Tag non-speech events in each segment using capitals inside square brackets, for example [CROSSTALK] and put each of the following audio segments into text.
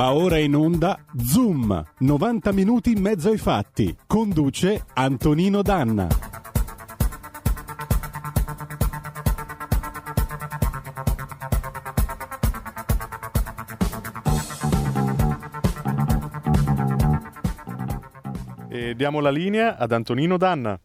Va ora in onda Zoom, 90 minuti in mezzo ai fatti. Conduce Antonino Danna. E diamo la linea ad Antonino Danna.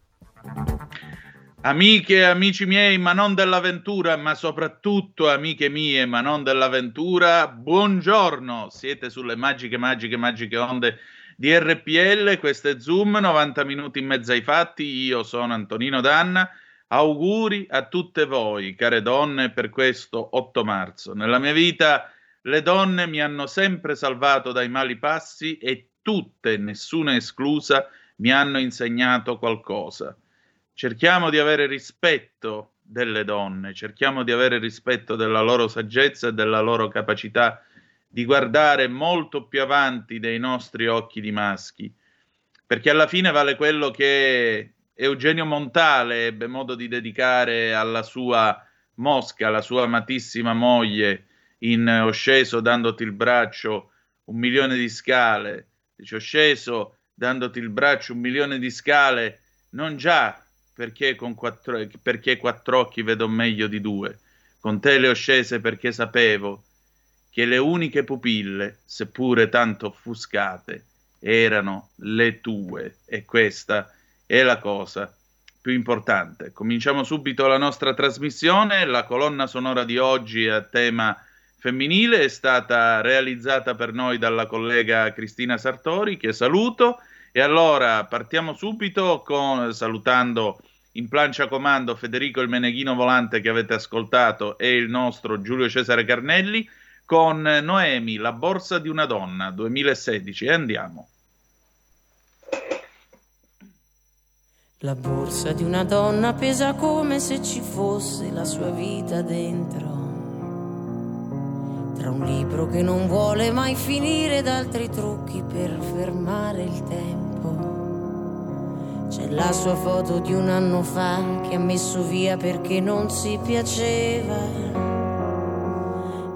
Amiche e amici miei, ma non dell'avventura, ma soprattutto amiche mie, ma non dell'avventura, buongiorno. Siete sulle magiche, magiche, magiche onde di RPL. Questo è Zoom, 90 minuti in mezzo ai fatti. Io sono Antonino Danna. Auguri a tutte voi, care donne, per questo 8 marzo. Nella mia vita le donne mi hanno sempre salvato dai mali passi e tutte, nessuna esclusa, mi hanno insegnato qualcosa cerchiamo di avere rispetto delle donne, cerchiamo di avere rispetto della loro saggezza e della loro capacità di guardare molto più avanti dei nostri occhi di maschi, perché alla fine vale quello che Eugenio Montale ebbe modo di dedicare alla sua Mosca, la sua amatissima moglie, in Ho sceso dandoti il braccio un milione di scale, dice ho sceso dandoti il braccio un milione di scale, non già perché, con quattro, perché quattro occhi vedo meglio di due. Con te le ho scese perché sapevo che le uniche pupille, seppure tanto offuscate, erano le tue. E questa è la cosa più importante. Cominciamo subito la nostra trasmissione. La colonna sonora di oggi a tema femminile è stata realizzata per noi dalla collega Cristina Sartori, che saluto. E allora partiamo subito con, salutando in plancia comando Federico il Meneghino Volante che avete ascoltato e il nostro Giulio Cesare Carnelli con Noemi, La borsa di una donna 2016 e andiamo. La borsa di una donna pesa come se ci fosse la sua vita dentro. Tra un libro che non vuole mai finire ed altri trucchi per fermare il tempo. C'è la sua foto di un anno fa che ha messo via perché non si piaceva.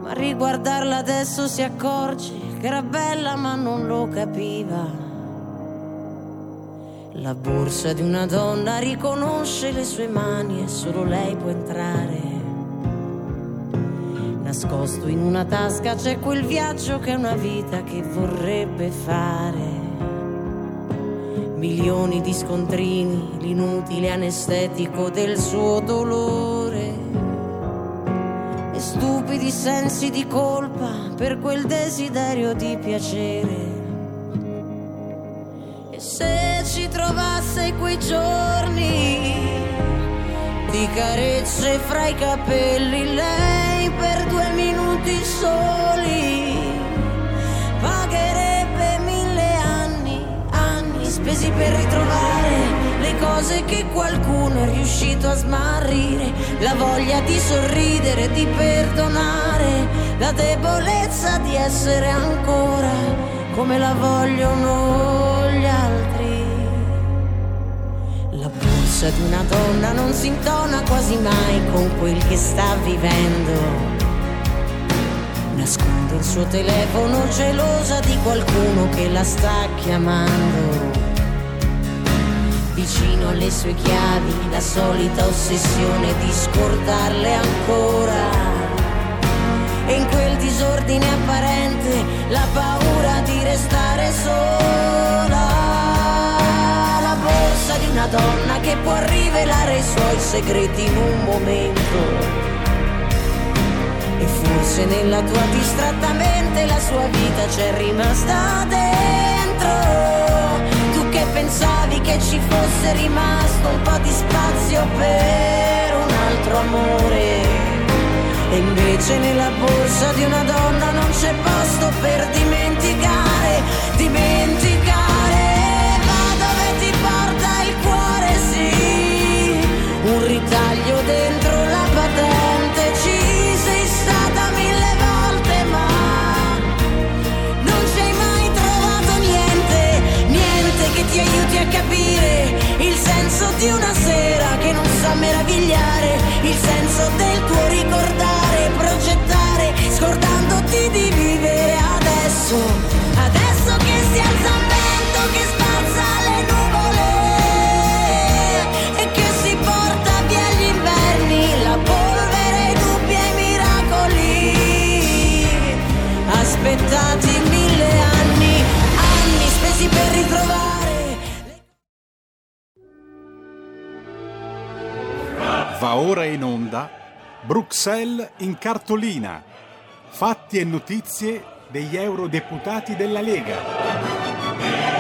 Ma riguardarla adesso si accorge che era bella ma non lo capiva. La borsa di una donna riconosce le sue mani e solo lei può entrare. Nascosto in una tasca c'è quel viaggio che è una vita che vorrebbe fare milioni di scontrini, l'inutile anestetico del suo dolore e stupidi sensi di colpa per quel desiderio di piacere. E se ci trovasse quei giorni di carezze fra i capelli, lei per due minuti soli spesi per ritrovare le cose che qualcuno è riuscito a smarrire, la voglia di sorridere, di perdonare, la debolezza di essere ancora come la vogliono gli altri. Pulsa di una donna non si intona quasi mai con quel che sta vivendo nasconde il suo telefono gelosa di qualcuno che la sta chiamando vicino alle sue chiavi, la solita ossessione di scordarle ancora. E in quel disordine apparente la paura di restare sola. Borsa una donna che può rivelare i suoi segreti in un momento. E forse nella tua distratta mente la sua vita c'è rimasta dentro. Tu che pensavi che ci fosse rimasto un po' di spazio per un altro amore. E invece nella borsa di una donna non c'è posto per dimenticare, dimenticare. Ritaglio dentro la patente, ci sei stata mille volte, ma non ci hai mai trovato niente, niente che ti aiuti a capire il senso di una sera che non sa meravigliare, il senso del tuo ricordare, progettare, scordandoti di vivere adesso, adesso che si alza aspettati mille anni, anni spesi per ritrovare. Va ora in onda Bruxelles in cartolina. Fatti e notizie degli eurodeputati della Lega.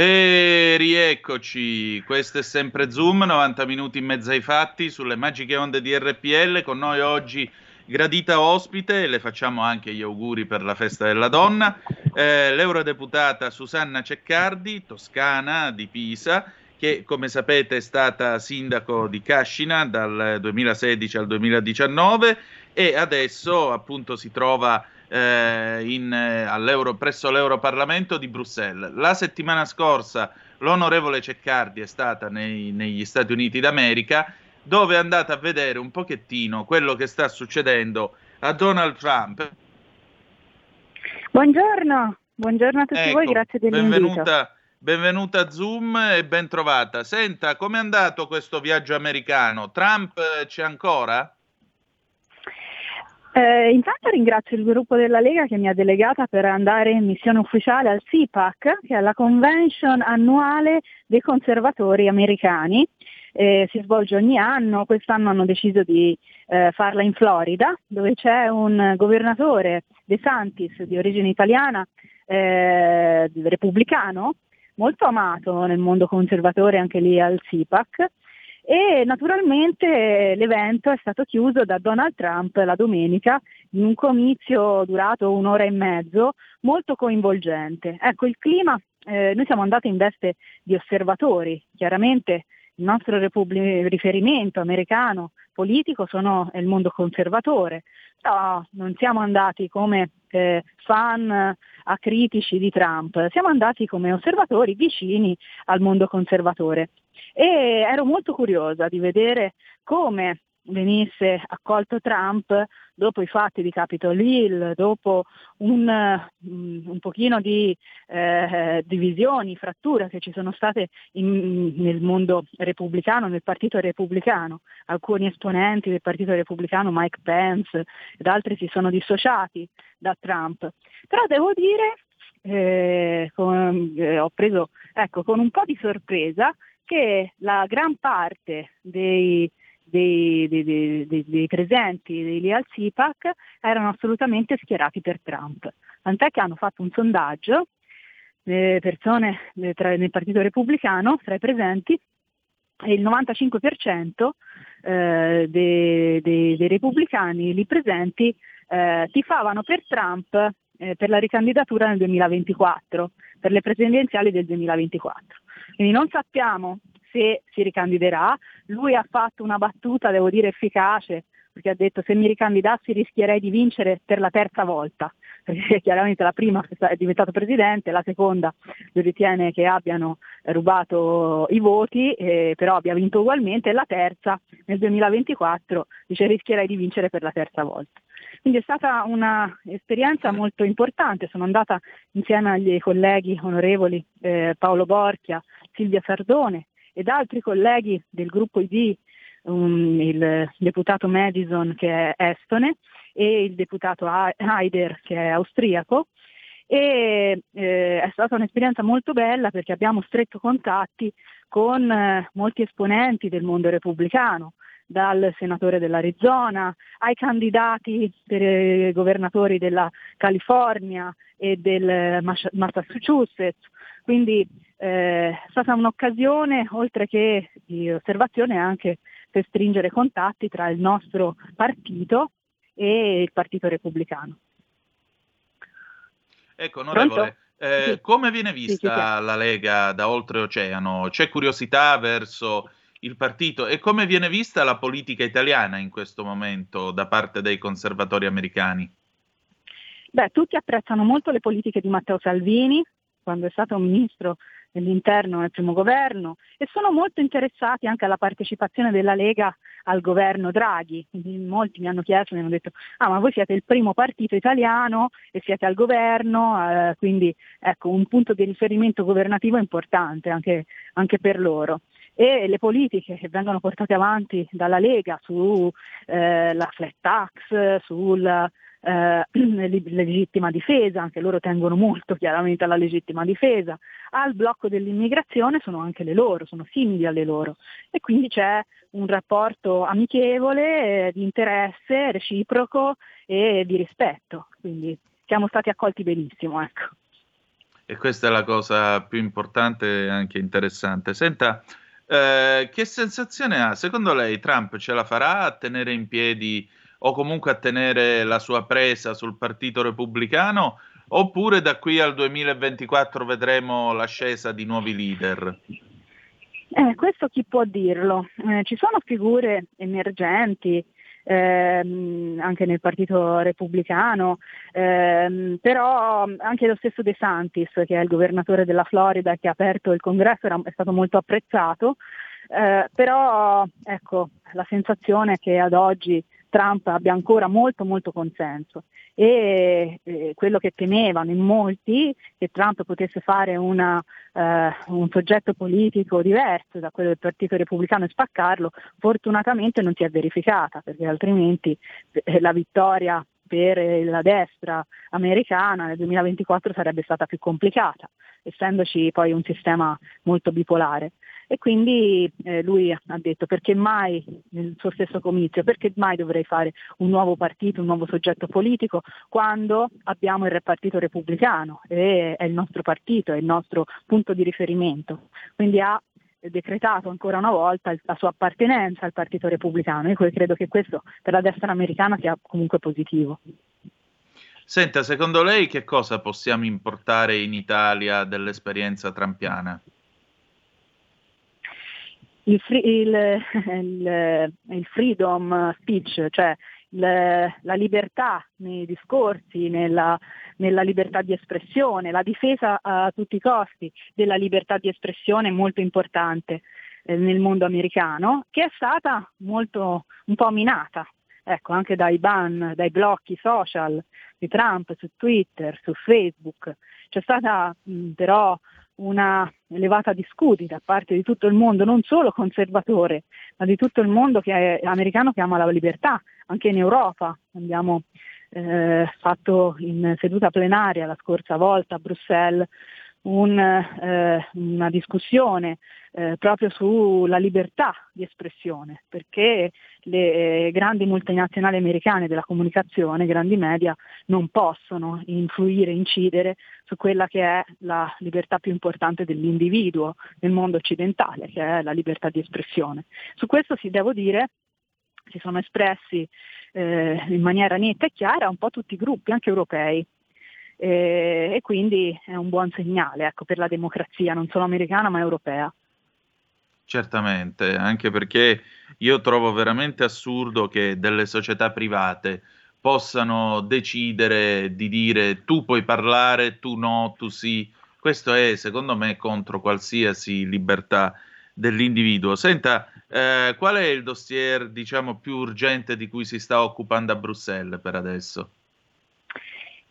E rieccoci, questo è sempre Zoom, 90 minuti in mezzo ai fatti sulle magiche onde di RPL, con noi oggi gradita ospite, le facciamo anche gli auguri per la festa della donna, eh, l'eurodeputata Susanna Ceccardi, toscana di Pisa, che come sapete è stata sindaco di Cascina dal 2016 al 2019 e adesso appunto si trova eh, in, eh, all'Euro, presso l'Europarlamento di Bruxelles. La settimana scorsa l'onorevole Ceccardi è stata nei- negli Stati Uniti d'America dove è andata a vedere un pochettino quello che sta succedendo a Donald Trump. Buongiorno, buongiorno a tutti Ecco, voi, grazie dell'invito. benvenuta, benvenuta a Zoom e ben trovata. Senta, com'è andato questo viaggio americano? Trump eh, c'è ancora? Eh, intanto ringrazio il gruppo della Lega che mi ha delegata per andare in missione ufficiale al CPAC, che è la convention annuale dei conservatori americani. Eh, si svolge ogni anno, quest'anno hanno deciso di eh, farla in Florida, dove c'è un governatore De Santis di origine italiana, eh, repubblicano, molto amato nel mondo conservatore anche lì al CPAC e naturalmente l'evento è stato chiuso da Donald Trump la domenica in un comizio durato un'ora e mezzo molto coinvolgente. Ecco, il clima, eh, noi siamo andati in veste di osservatori, chiaramente il nostro repubblic- riferimento americano politico sono, il mondo conservatore, però non siamo andati come eh, fan acritici di Trump, siamo andati come osservatori vicini al mondo conservatore e ero molto curiosa di vedere come venisse accolto Trump dopo i fatti di Capitol Hill, dopo un, mm, un pochino di eh, divisioni, fratture che ci sono state in- nel mondo repubblicano, nel partito repubblicano. Alcuni esponenti del partito repubblicano, Mike Pence ed altri si sono dissociati da Trump. Però devo dire, eh, con- eh, ho preso ecco, con un po' di sorpresa che la gran parte dei, dei, dei- dei- presenti lì al CIPAC erano assolutamente schierati per Trump. Tant'è che hanno fatto un sondaggio, le persone eh, tra- nel Partito Repubblicano, tra i presenti, e il 95% eh, dei, dei- dei repubblicani lì presenti eh, tifavano per Trump eh, per la ricandidatura nel 2024, per le presidenziali del 2024. Quindi non sappiamo se si ricandiderà. Lui ha fatto una battuta, devo dire, efficace, perché ha detto se mi ricandidassi rischierei di vincere per la terza volta, [LAUGHS] perché chiaramente la prima è diventato presidente, la seconda lui ritiene che abbiano rubato i voti, eh, però abbia vinto ugualmente, e la terza nel 2024 dice rischierei di vincere per la terza volta. Quindi è stata un'esperienza molto importante, sono andata insieme agli colleghi onorevoli eh, Paolo Borchia, Silvia Sardone ed altri colleghi del gruppo ID, um, il deputato Madison che è estone, e il deputato Haider che è austriaco. E eh, è stata un'esperienza molto bella perché abbiamo stretto contatti con eh, molti esponenti del mondo repubblicano, dal senatore dell'Arizona ai candidati per i governatori della California e del Massachusetts. Quindi eh, è stata un'occasione, oltre che di osservazione, anche per stringere contatti tra il nostro partito e il Partito Repubblicano. Ecco, onorevole, eh, sì. come viene vista sì, la Lega da oltreoceano? C'è curiosità verso il partito e come viene vista la politica italiana in questo momento da parte dei conservatori americani? Beh, tutti apprezzano molto le politiche di Matteo Salvini, quando è stato ministro dell'interno nel primo governo e sono molto interessati anche alla partecipazione della Lega al governo Draghi. Molti mi hanno chiesto, mi hanno detto, ah ma voi siete il primo partito italiano e siete al governo, eh, quindi ecco un punto di riferimento governativo importante anche, anche per loro e le politiche che vengono portate avanti dalla Lega sulla eh, flat tax, sulla eh, [CLEARS THROAT] legittima difesa, anche loro tengono molto chiaramente alla legittima difesa, al blocco dell'immigrazione sono anche le loro, sono simili alle loro e quindi c'è un rapporto amichevole, eh, di interesse reciproco e di rispetto, quindi siamo stati accolti benissimo. Ecco. E questa è la cosa più importante e anche interessante. Senta, eh, che sensazione ha? Secondo lei Trump ce la farà a tenere in piedi o comunque a tenere la sua presa sul Partito Repubblicano oppure da qui al 2024 vedremo l'ascesa di nuovi leader? Eh, questo chi può dirlo? Eh, ci sono figure emergenti, ehm, anche nel Partito Repubblicano, ehm, però anche lo stesso De Santis, che è il governatore della Florida che ha aperto il congresso, era, è stato molto apprezzato, eh, però ecco, la sensazione è che ad oggi Trump abbia ancora molto molto consenso e eh, quello che temevano in molti che Trump potesse fare una, eh, un soggetto politico diverso da quello del Partito Repubblicano e spaccarlo, fortunatamente non si è verificata perché altrimenti eh, la vittoria per la destra americana nel 2024 sarebbe stata più complicata, essendoci poi un sistema molto bipolare. E quindi eh, lui ha detto perché mai nel suo stesso comizio, perché mai dovrei fare un nuovo partito, un nuovo soggetto politico quando abbiamo il partito repubblicano e è il nostro partito, è il nostro punto di riferimento. Quindi ha decretato ancora una volta la sua appartenenza al Partito Repubblicano. Io credo che questo per la destra americana sia comunque positivo. Senta, secondo lei che cosa possiamo importare in Italia dell'esperienza trampiana? Il, free, il, [LAUGHS] il, il freedom speech, cioè la, la libertà nei discorsi, nella, nella, libertà di espressione, la difesa a tutti i costi della libertà di espressione molto importante eh, nel mondo americano, che è stata molto un po' minata, ecco, anche dai ban, dai blocchi social di Trump su Twitter, su Facebook. C'è stata mh, però una elevata di scudi da parte di tutto il mondo, non solo conservatore, ma di tutto il mondo che è, americano che ama la libertà, anche in Europa. Abbiamo eh, fatto in seduta plenaria la scorsa volta a Bruxelles un, eh, una discussione eh, proprio sulla libertà di espressione, perché le eh, grandi multinazionali americane della comunicazione, grandi media, non possono influire, incidere su quella che è la libertà più importante dell'individuo nel mondo occidentale, che è la libertà di espressione. Su questo si devo dire si sono espressi eh, in maniera netta e chiara un po' tutti i gruppi, anche europei, eh, e quindi è un buon segnale ecco, per la democrazia, non solo americana ma europea. Certamente, anche perché io trovo veramente assurdo che delle società private possano decidere di dire tu puoi parlare, tu no, tu sì. Questo è, secondo me, contro qualsiasi libertà dell'individuo. Senta, eh, qual è il dossier, diciamo, più urgente di cui si sta occupando a Bruxelles per adesso?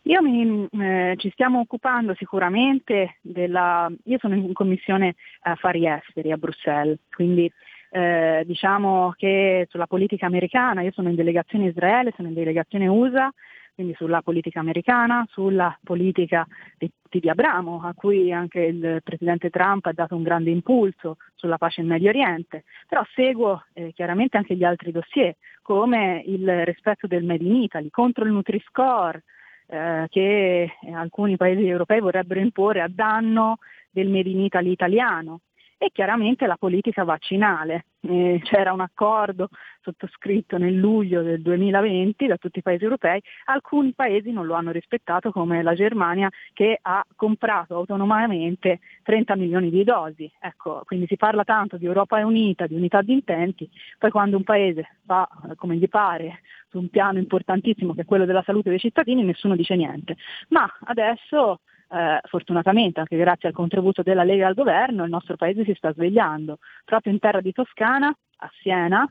Io mi, eh, ci stiamo occupando sicuramente della... Io sono in commissione affari esteri a Bruxelles, quindi eh, diciamo che sulla politica americana, io sono in delegazione Israele, sono in delegazione USA, quindi sulla politica americana, sulla politica di, di Abramo, a cui anche il presidente Trump ha dato un grande impulso sulla pace in Medio Oriente, però seguo eh, chiaramente anche gli altri dossier, come il rispetto del Made in Italy, contro il Nutri-Score, eh, che alcuni paesi europei vorrebbero imporre a danno del Made in Italy italiano e chiaramente la politica vaccinale. Eh, c'era un accordo sottoscritto nel luglio del 2020 da tutti i paesi europei, alcuni paesi non lo hanno rispettato come la Germania che ha comprato autonomamente 30 milioni di dosi. Ecco, quindi si parla tanto di Europa unita, di unità di intenti, poi quando un paese va eh, come gli pare su un piano importantissimo che è quello della salute dei cittadini nessuno dice niente. Ma adesso eh, fortunatamente anche grazie al contributo della Lega al governo il nostro paese si sta svegliando. Proprio in terra di Toscana, a Siena,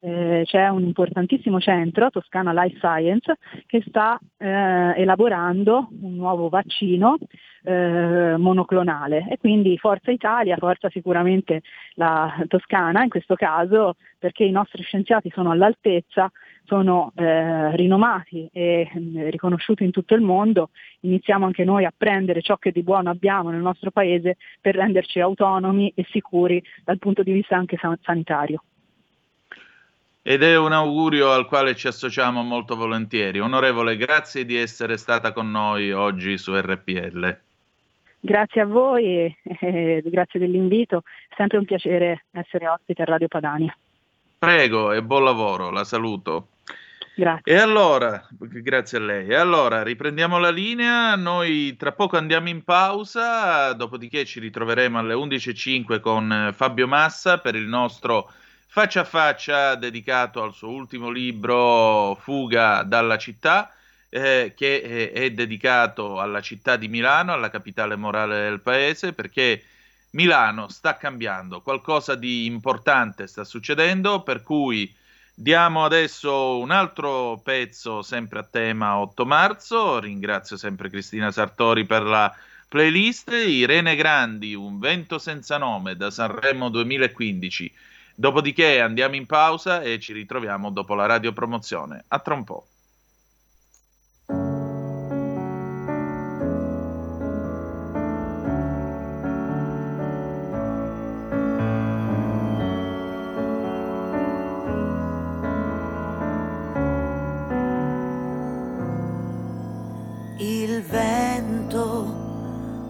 eh, c'è un importantissimo centro, Toscana Life Science, che sta eh, elaborando un nuovo vaccino eh, monoclonale e quindi Forza Italia, forza sicuramente la Toscana in questo caso perché i nostri scienziati sono all'altezza sono eh, rinomati e eh, riconosciuti in tutto il mondo, iniziamo anche noi a prendere ciò che di buono abbiamo nel nostro paese per renderci autonomi e sicuri dal punto di vista anche san- sanitario. Ed è un augurio al quale ci associamo molto volentieri. Onorevole, grazie di essere stata con noi oggi su RPL. Grazie a voi e, e grazie dell'invito, è sempre un piacere essere ospite a Radio Padania. Prego e buon lavoro, la saluto. Grazie. E allora, grazie a lei. E allora, riprendiamo la linea. Noi tra poco andiamo in pausa, dopodiché ci ritroveremo alle 11.05 con eh, Fabio Massa per il nostro faccia a faccia dedicato al suo ultimo libro Fuga dalla città, eh, che è, è dedicato alla città di Milano, alla capitale morale del paese, perché Milano sta cambiando, qualcosa di importante sta succedendo, per cui Diamo adesso un altro pezzo sempre a tema 8 marzo. Ringrazio sempre Cristina Sartori per la playlist. Irene Grandi, Un vento senza nome da Sanremo 2015. Dopodiché andiamo in pausa e ci ritroviamo dopo la radiopromozione. A tra un po'.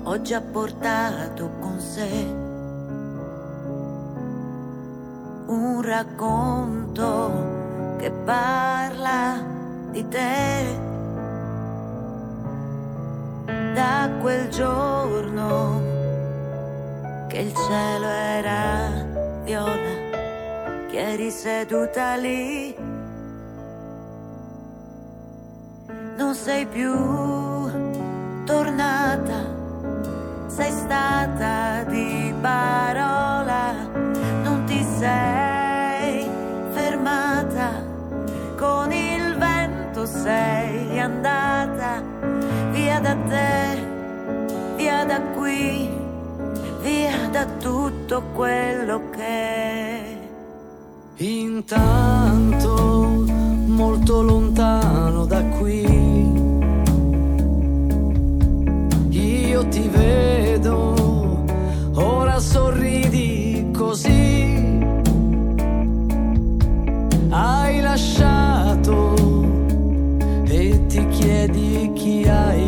Oggi ha portato con sé un racconto che parla di te. Da quel giorno che il cielo era viola, che eri seduta lì, non sei più tornata sei stata di parola, non ti sei fermata, con il vento sei andata via da te, via da qui, via da tutto quello che... Intanto, molto lontano da qui io ti vedo, ora sorridi così. Hai lasciato e ti chiedi chi hai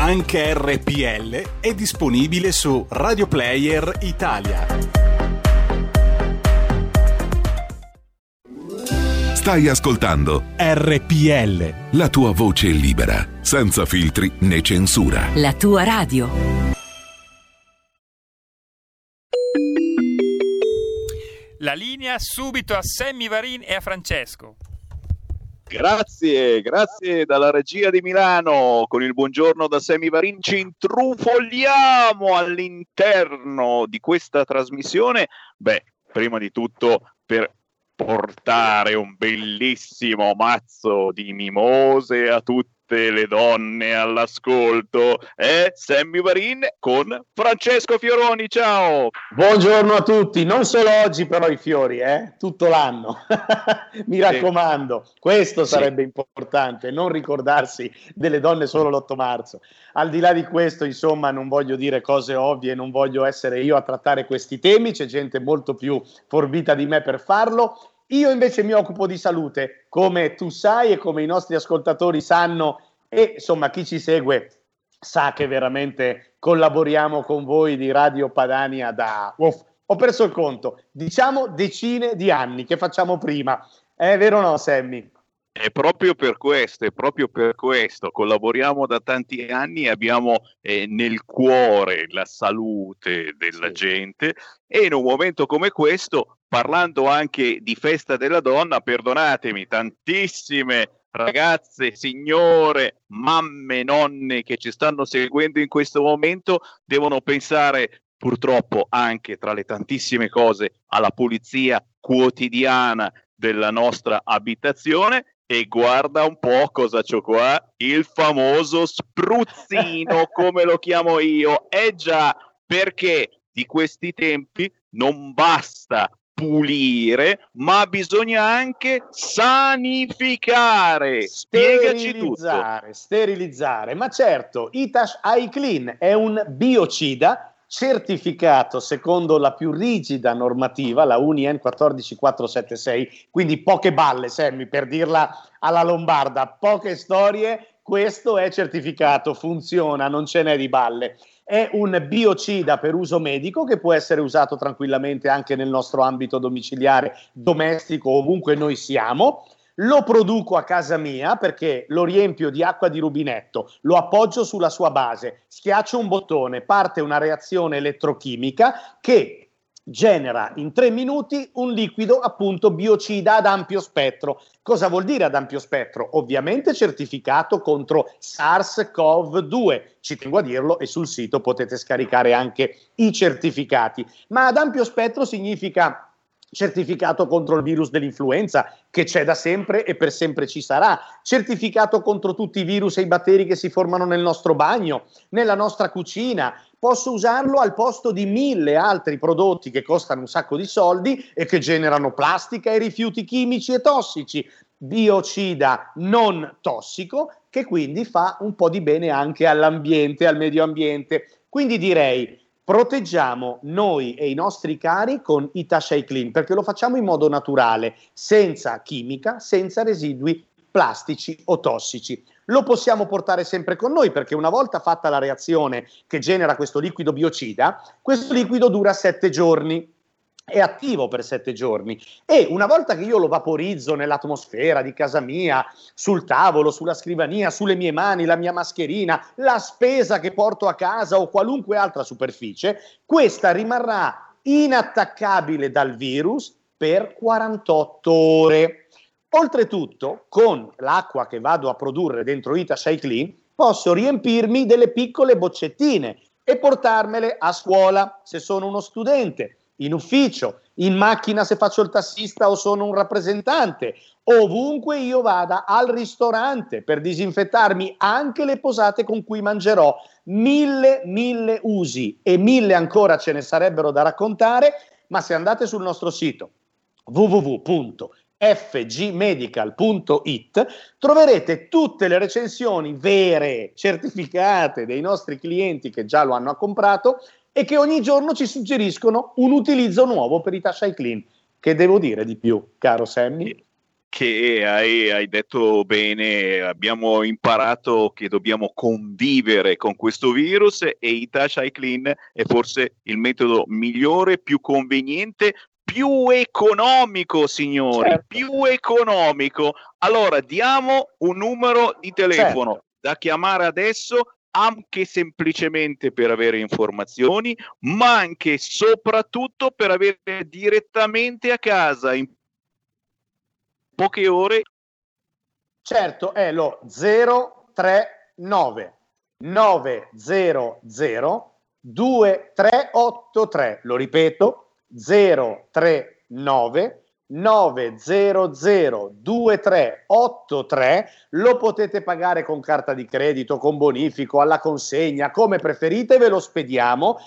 Anche RPL è disponibile su Radio Player Italia. Stai ascoltando RPL. la tua voce libera, senza filtri né censura. La tua radio. La linea subito a Sammy Varin e a Francesco. Grazie, grazie dalla regia di Milano. Con il buongiorno da Semi Varin ci intrufolliamo all'interno di questa trasmissione. Beh, prima di tutto per portare un bellissimo mazzo di mimose a tutte le donne all'ascolto. Eh, Sammy Varin con Francesco Fioroni. Ciao! Buongiorno a tutti, non solo oggi però i fiori, eh? tutto l'anno. [LAUGHS] Mi raccomando, questo Sì. sarebbe importante, non ricordarsi delle donne solo l'8 marzo. Al di là di questo, insomma, non voglio dire cose ovvie, non voglio essere io a trattare questi temi, c'è gente molto più forbita di me per farlo. Io invece mi occupo di salute, come tu sai e come i nostri ascoltatori sanno e insomma chi ci segue sa che veramente collaboriamo con voi di Radio Padania da, uff, ho perso il conto, diciamo decine di anni che facciamo prima. È vero o no, Sammy? È proprio per questo, è proprio per questo. Collaboriamo da tanti anni e abbiamo eh, nel cuore la salute della gente. E in un momento come questo, parlando anche di festa della donna, perdonatemi, tantissime ragazze, signore, mamme, nonne che ci stanno seguendo in questo momento devono pensare purtroppo anche tra le tantissime cose alla pulizia quotidiana della nostra abitazione e guarda un po' cosa c'ho qua, il famoso spruzzino [LAUGHS] come lo chiamo io. Eh già, perché di questi tempi non basta pulire, ma bisogna anche sanificare. Spiegaci tutto. Sterilizzare, sterilizzare. Ma certo, Itash iClean è un biocida certificato secondo la più rigida normativa, la UNIEN 14476, quindi poche balle, Sammy, per dirla alla lombarda, poche storie, questo è certificato, funziona, non ce n'è di balle. È un biocida per uso medico che può essere usato tranquillamente anche nel nostro ambito domiciliare, domestico, ovunque noi siamo. Lo produco a casa mia perché lo riempio di acqua di rubinetto, lo appoggio sulla sua base, schiaccio un bottone, parte una reazione elettrochimica che genera in tre minuti un liquido appunto biocida ad ampio spettro. Cosa vuol dire ad ampio spettro? Ovviamente certificato contro SARS-CoV-2, ci tengo a dirlo e sul sito potete scaricare anche i certificati, ma ad ampio spettro significa certificato contro il virus dell'influenza che c'è da sempre e per sempre ci sarà, certificato contro tutti i virus e i batteri che si formano nel nostro bagno, nella nostra cucina. Posso usarlo al posto di mille altri prodotti che costano un sacco di soldi e che generano plastica e rifiuti chimici e tossici. Biocida non tossico che quindi fa un po' di bene anche all'ambiente, al medio ambiente. Quindi direi proteggiamo noi e i nostri cari con Itasha Clean perché lo facciamo in modo naturale, senza chimica, senza residui plastici o tossici. Lo possiamo portare sempre con noi perché una volta fatta la reazione che genera questo liquido biocida, questo liquido dura sette giorni è attivo per sette giorni e una volta che io lo vaporizzo nell'atmosfera di casa mia, sul tavolo, sulla scrivania, sulle mie mani, la mia mascherina, la spesa che porto a casa o qualunque altra superficie, questa rimarrà inattaccabile dal virus per 48 ore. Oltretutto, con l'acqua che vado a produrre dentro Ita Clean, posso riempirmi delle piccole boccettine e portarmele a scuola se sono uno studente, in ufficio, in macchina se faccio il tassista o sono un rappresentante, ovunque io vada al ristorante per disinfettarmi anche le posate con cui mangerò. Mille, mille usi e mille ancora ce ne sarebbero da raccontare, ma se andate sul nostro sito www.fgmedical.it troverete tutte le recensioni vere, certificate dei nostri clienti che già lo hanno comprato e che ogni giorno ci suggeriscono un utilizzo nuovo per i Tasha Clean. Che devo dire di più, caro Sammy? che hai, hai, detto bene, abbiamo imparato che dobbiamo convivere con questo virus e Itash iClean è forse il metodo migliore, più conveniente, più economico, signori, certo. più economico. Allora, diamo un numero di telefono certo. da chiamare adesso anche semplicemente per avere informazioni, ma anche e soprattutto per avere direttamente a casa in poche ore. Certo, è lo 039 900 2383. Lo ripeto, 039 900 2383 lo potete pagare con carta di credito, con bonifico, alla consegna, come preferite, ve lo spediamo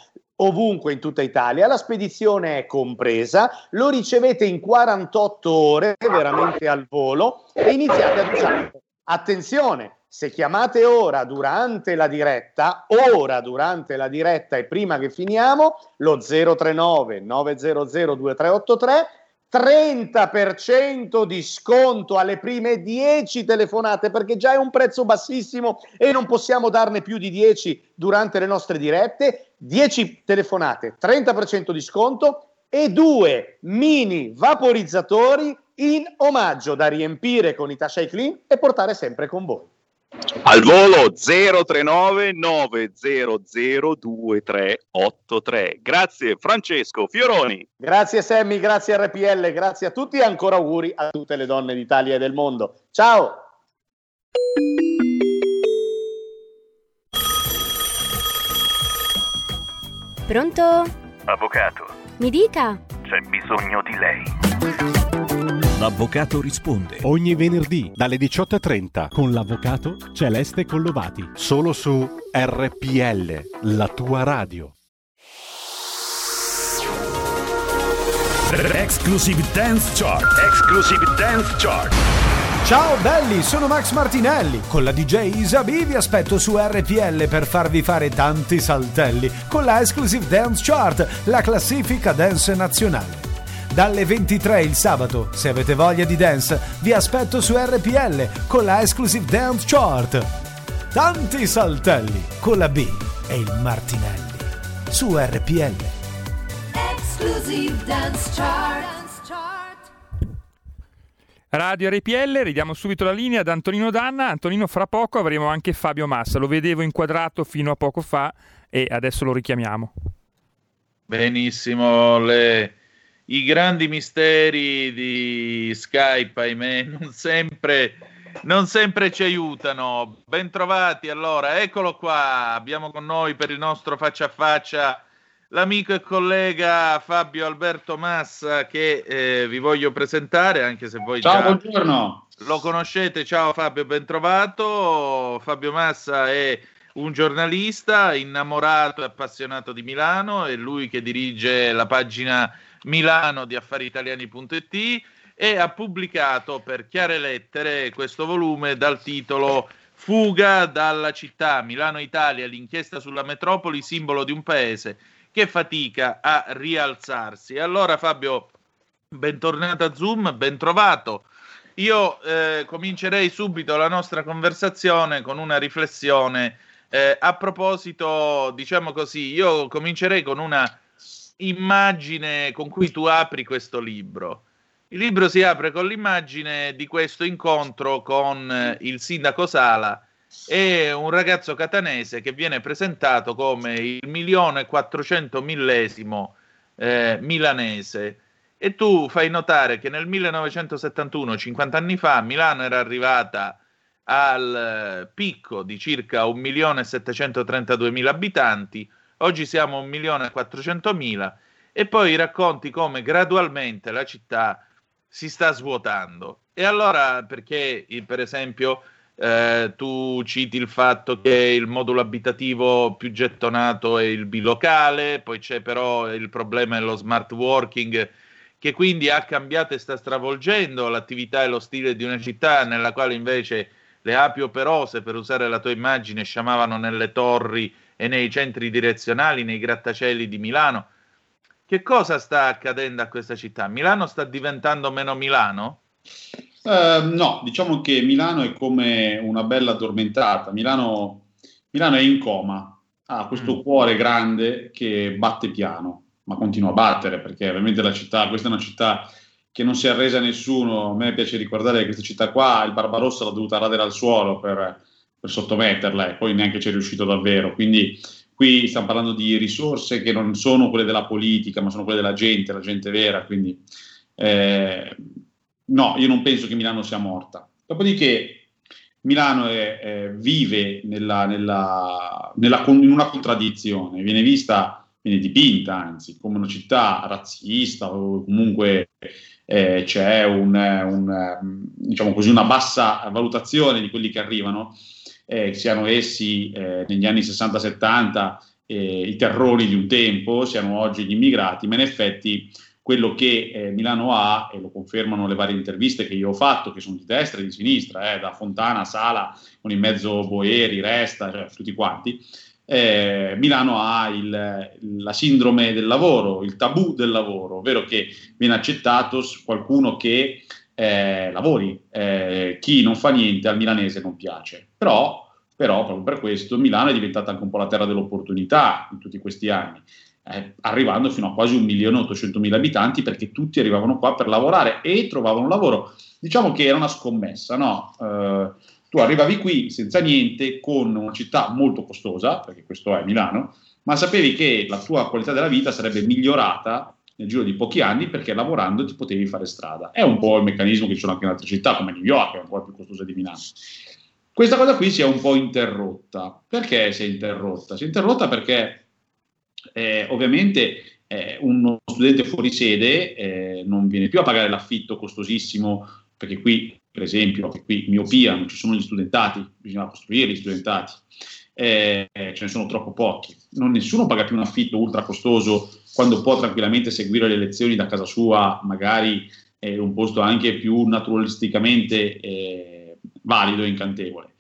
ovunque in tutta Italia, la spedizione è compresa, lo ricevete in 48 ore, veramente al volo, e iniziate ad usarlo. Attenzione, se chiamate ora durante la diretta, ora durante la diretta e prima che finiamo, lo 039 900 2383 30% di sconto alle prime 10 telefonate perché già è un prezzo bassissimo e non possiamo darne più di 10 durante le nostre dirette. 10 telefonate, 30% di sconto e due mini vaporizzatori in omaggio da riempire con i Tasha Clean e portare sempre con voi. Al volo 039 900 2383. Grazie Francesco Fioroni. Grazie Sammy, grazie RPL, grazie a tutti e ancora auguri a tutte le donne d'Italia e del mondo. Ciao! Pronto? Avvocato. Mi dica. C'è bisogno di lei. L'avvocato risponde ogni venerdì dalle 18.30 con l'avvocato Celeste Collovati. Solo su RPL, la tua radio. Exclusive Dance Chart. Exclusive Dance Chart. Ciao belli, sono Max Martinelli. Con la DJ Isabi vi aspetto su RPL per farvi fare tanti saltelli con la Exclusive Dance Chart, la classifica dance nazionale dalle 23 il sabato. Se avete voglia di dance, vi aspetto su RPL con la Exclusive Dance Chart. Tanti saltelli con la B e il Martinelli su RPL. Exclusive Dance Chart. Radio RPL, ridiamo subito la linea ad Antonino Danna. Antonino, fra poco avremo anche Fabio Massa. Lo vedevo inquadrato fino a poco fa e adesso lo richiamiamo. Benissimo, le i grandi misteri di Skype, ahimè, non sempre, non sempre ci aiutano. Bentrovati allora, eccolo qua, abbiamo con noi per il nostro faccia a faccia l'amico e collega Fabio Alberto Massa che eh, vi voglio presentare, anche se voi Ciao, buongiorno. lo conoscete. Ciao Fabio, bentrovato. Fabio Massa è un giornalista innamorato e appassionato di Milano, è lui che dirige la pagina Milano di affariitaliani.it e ha pubblicato per chiare lettere questo volume dal titolo Fuga dalla città, Milano Italia, l'inchiesta sulla metropoli, simbolo di un paese che fatica a rialzarsi. Allora Fabio, bentornato a Zoom, bentrovato. Io eh, comincerei subito la nostra conversazione con una riflessione eh, a proposito, diciamo così, io comincerei con una immagine con cui tu apri questo libro. Il libro si apre con l'immagine di questo incontro con eh, il sindaco Sala e un ragazzo catanese che viene presentato come il milione e quattrocento millesimo eh, milanese. E tu fai notare che nel 1971, 50 anni fa, Milano era arrivata al eh, picco di circa 1.732.000 abitanti, oggi siamo a 1.400.000 e poi racconti come gradualmente la città si sta svuotando. E allora perché, per esempio, eh, tu citi il fatto che il modulo abitativo più gettonato è il bilocale, poi c'è però il problema dello smart working che quindi ha cambiato e sta stravolgendo l'attività e lo stile di una città nella quale invece le api operose, per usare la tua immagine, sciamavano nelle torri e nei centri direzionali, nei grattacieli di Milano. Che cosa sta accadendo a questa città? Milano sta diventando meno Milano? Uh, no, diciamo che Milano è come una bella addormentata. Milano, Milano è in coma, ha questo mm. cuore grande che batte piano, ma continua a battere perché ovviamente la città, questa è una città che non si è arresa a nessuno. A me piace ricordare che questa città qua, il Barbarossa l'ha dovuta radere al suolo per, per sottometterla e poi neanche ci è riuscito davvero. Quindi qui stiamo parlando di risorse che non sono quelle della politica, ma sono quelle della gente, la gente vera. Quindi eh, no, io non penso che Milano sia morta. Dopodiché Milano è, è, vive nella, nella, nella, in una contraddizione, viene vista, viene dipinta anzi come una città razzista o comunque eh, c'è un, un, diciamo così, una bassa valutazione di quelli che arrivano, eh, siano essi eh, negli anni 60-70 eh, i terrori di un tempo, siano oggi gli immigrati, ma in effetti quello che eh, Milano ha, e lo confermano le varie interviste che io ho fatto, che sono di destra e di sinistra, eh, da Fontana, Sala, con in mezzo Boeri, Resta, cioè tutti quanti, eh, Milano ha il, la sindrome del lavoro, il tabù del lavoro, ovvero che viene accettato qualcuno che eh, lavori, eh, chi non fa niente al milanese non piace, però, però proprio per questo Milano è diventata anche un po' la terra dell'opportunità in tutti questi anni eh, arrivando fino a quasi 1.800.000 abitanti perché tutti arrivavano qua per lavorare e trovavano lavoro. Diciamo che era una scommessa, no? Eh, tu arrivavi qui senza niente, con una città molto costosa, perché questo è Milano, ma sapevi che la tua qualità della vita sarebbe migliorata nel giro di pochi anni perché lavorando ti potevi fare strada. È un po' il meccanismo che ci sono anche in altre città, come New York, che è un po' più costosa di Milano. Questa cosa qui si è un po' interrotta. Perché si è interrotta? Si è interrotta perché eh, ovviamente eh, uno studente fuori sede eh, non viene più a pagare l'affitto costosissimo, perché qui, per esempio, qui miopia, non ci sono gli studentati, bisogna costruire gli studentati, eh, ce ne sono troppo pochi. Non, nessuno paga più un affitto ultra costoso quando può tranquillamente seguire le lezioni da casa sua, magari in un posto anche più naturalisticamente eh, valido e incantevole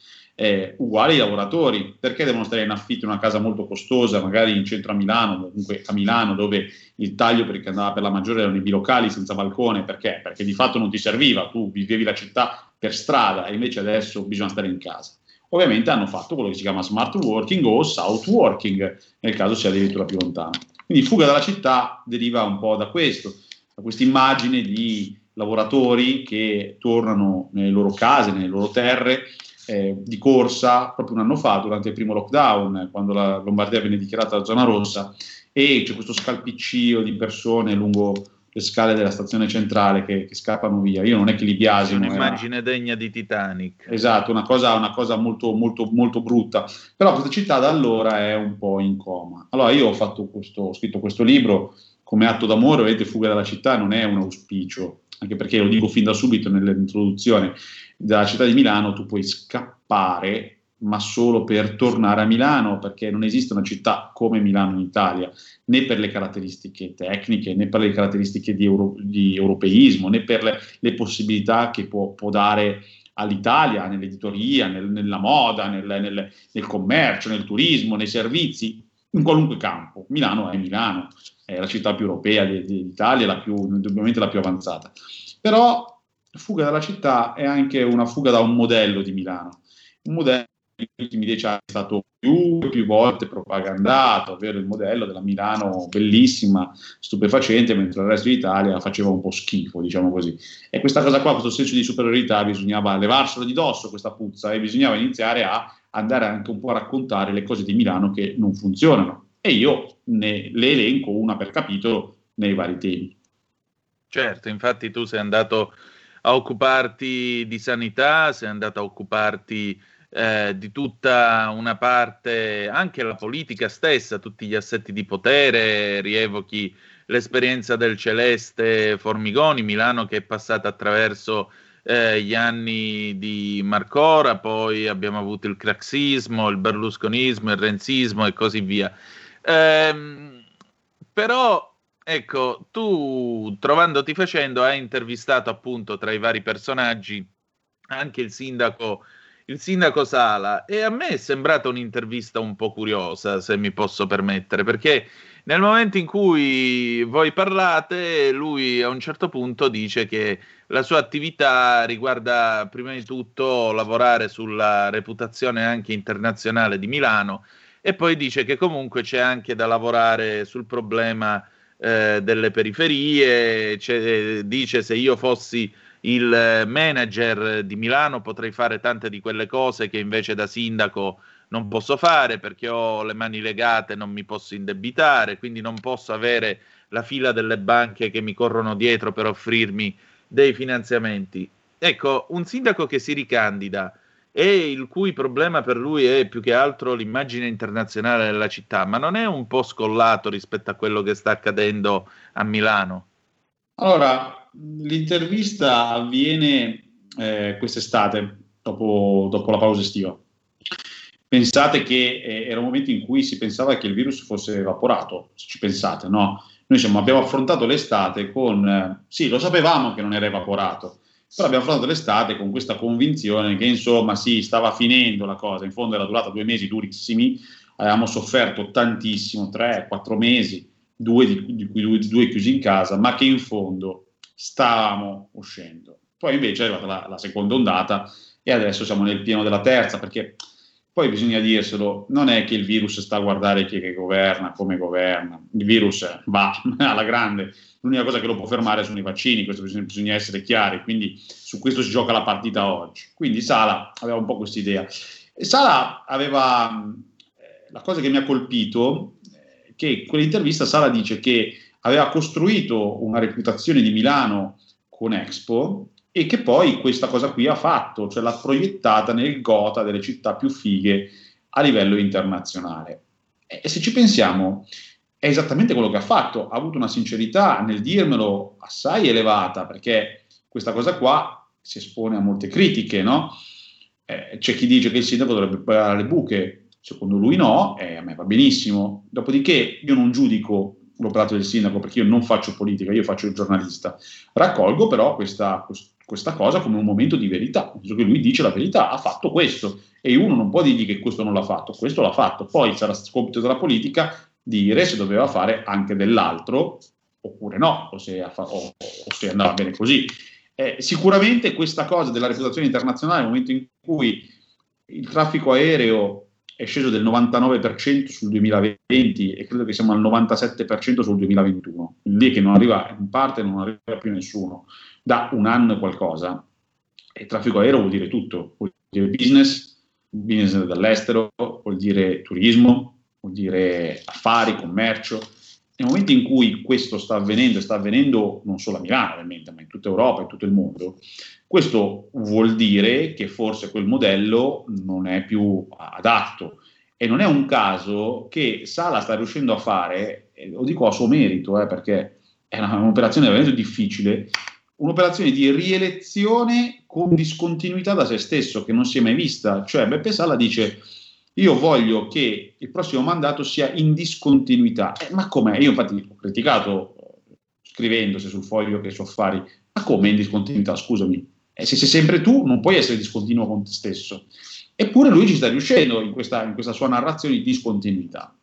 eh, uguali ai lavoratori. Perché devono stare in affitto in una casa molto costosa, magari in centro a Milano, comunque a Milano, dove il taglio per, andava per la maggiore erano i bilocali senza balcone? Perché? Perché di fatto non ti serviva, tu vivevi la città per strada e invece adesso bisogna stare in casa. Ovviamente hanno fatto quello che si chiama smart working o south working, nel caso sia addirittura più lontano. Quindi fuga dalla città deriva un po' da questo, da questa immagine di lavoratori che tornano nelle loro case, nelle loro terre eh, di corsa proprio un anno fa, durante il primo lockdown, quando la Lombardia venne dichiarata zona rossa, e c'è questo scalpiccio di persone lungo le scale della stazione centrale che, che scappano via. Io non è che li biasimo. Un'immagine era... degna di Titanic. Esatto, una cosa, una cosa molto, molto, molto brutta. Però questa città da allora è un po' in coma. Allora io ho, questo, ho scritto questo libro come atto d'amore, vedete, Fuga dalla città non è un auspicio, anche perché lo dico fin da subito nell'introduzione, dalla città di Milano tu puoi scappare, ma solo per tornare a Milano, perché non esiste una città come Milano in Italia, né per le caratteristiche tecniche, né per le caratteristiche di, euro, di europeismo, né per le, le possibilità che può, può, dare all'Italia nell'editoria, nel, nella moda, nel, nel, nel commercio, nel turismo, nei servizi, in qualunque campo. Milano è Milano, è la città più europea d'Italia, la più, indubbiamente la più avanzata. Però fuga dalla città è anche una fuga da un modello di Milano, un modello ultimi dieci anni è stato più e più volte propagandato, ovvero il modello della Milano bellissima, stupefacente, mentre il resto d'Italia faceva un po' schifo, diciamo così. E questa cosa qua, questo senso di superiorità, bisognava levarselo di dosso questa puzza e bisognava iniziare a andare anche un po' a raccontare le cose di Milano che non funzionano. E io ne, le elenco una per capitolo nei vari temi. Certo, infatti tu sei andato a occuparti di sanità, sei andato a occuparti eh, di tutta una parte, anche la politica stessa, tutti gli assetti di potere, rievochi l'esperienza del Celeste Formigoni, Milano che è passata attraverso eh, gli anni di Marcora, poi abbiamo avuto il craxismo, il berlusconismo, il renzismo e così via. Ehm, però ecco, tu trovandoti facendo hai intervistato appunto tra i vari personaggi anche il sindaco, il sindaco Sala e a me è sembrata un'intervista un po' curiosa, se mi posso permettere, perché nel momento in cui voi parlate, lui a un certo punto dice che la sua attività riguarda prima di tutto lavorare sulla reputazione anche internazionale di Milano e poi dice che comunque c'è anche da lavorare sul problema eh, delle periferie, dice se io fossi il manager di Milano potrei fare tante di quelle cose che invece da sindaco non posso fare perché ho le mani legate, non mi posso indebitare, quindi non posso avere la fila delle banche che mi corrono dietro per offrirmi dei finanziamenti. Ecco, un sindaco che si ricandida e il cui problema per lui è più che altro l'immagine internazionale della città, ma non è un po' scollato rispetto a quello che sta accadendo a Milano? Allora, l'intervista avviene eh, quest'estate, dopo, dopo, la pausa estiva. Pensate che eh, era un momento in cui si pensava che il virus fosse evaporato, se ci pensate, no? Noi diciamo, abbiamo affrontato l'estate con, eh, sì, lo sapevamo che non era evaporato, però abbiamo affrontato l'estate con questa convinzione che insomma sì, stava finendo la cosa, in fondo era durata due mesi durissimi, avevamo sofferto tantissimo, tre, quattro mesi, due di, di due, due, chiusi in casa, ma che in fondo stavamo uscendo. Poi invece è arrivata la, la seconda ondata e adesso siamo nel pieno della terza, perché poi bisogna dirselo, non è che il virus sta a guardare chi che governa, come governa, il virus va [LAUGHS] alla grande, l'unica cosa che lo può fermare sono i vaccini, questo bisogna, bisogna essere chiari, quindi su questo si gioca la partita oggi. Quindi Sala aveva un po' questa idea. Sala aveva, eh, la cosa che mi ha colpito, eh, che in quell'intervista Sala dice che aveva costruito una reputazione di Milano con Expo e che poi questa cosa qui ha fatto, cioè l'ha proiettata nel gota delle città più fighe a livello internazionale. E se ci pensiamo, è esattamente quello che ha fatto, ha avuto una sincerità nel dirmelo assai elevata, perché questa cosa qua si espone a molte critiche, no? Eh, c'è chi dice che il sindaco dovrebbe pagare le buche, secondo lui no, e a me va benissimo. Dopodiché io non giudico l'operato del sindaco perché io non faccio politica, io faccio il giornalista. Raccolgo però questa, questa cosa come un momento di verità, nel che lui dice la verità, ha fatto questo e uno non può dirgli che questo non l'ha fatto, questo l'ha fatto. Poi sarà compito della politica dire se doveva fare anche dell'altro oppure no, o se, fa- o, o se andava bene così. Eh, sicuramente questa cosa della reputazione internazionale, nel momento in cui il traffico aereo è sceso del 99% sul 2020 e credo che siamo al 97% sul 2021, lì che non arriva, in parte non arriva più nessuno, da un anno e qualcosa. E traffico aereo vuol dire tutto, vuol dire business, business dall'estero, vuol dire turismo, vuol dire affari, commercio. Nel momento in cui questo sta avvenendo, e sta avvenendo non solo a Milano ovviamente, ma in tutta Europa, in tutto il mondo, questo vuol dire che forse quel modello non è più adatto. E non è un caso che Sala sta riuscendo a fare, lo dico a suo merito, eh, perché è una, un'operazione veramente difficile, un'operazione di rielezione con discontinuità da se stesso, che non si è mai vista. Cioè Beppe Sala dice io voglio che il prossimo mandato sia in discontinuità. Eh, ma com'è? Io infatti ho criticato scrivendosi sul foglio che so affari, ma come in discontinuità? Scusami. Eh, se sei sempre tu, non puoi essere discontinuo con te stesso. Eppure lui ci sta riuscendo in questa, in questa sua narrazione di discontinuità.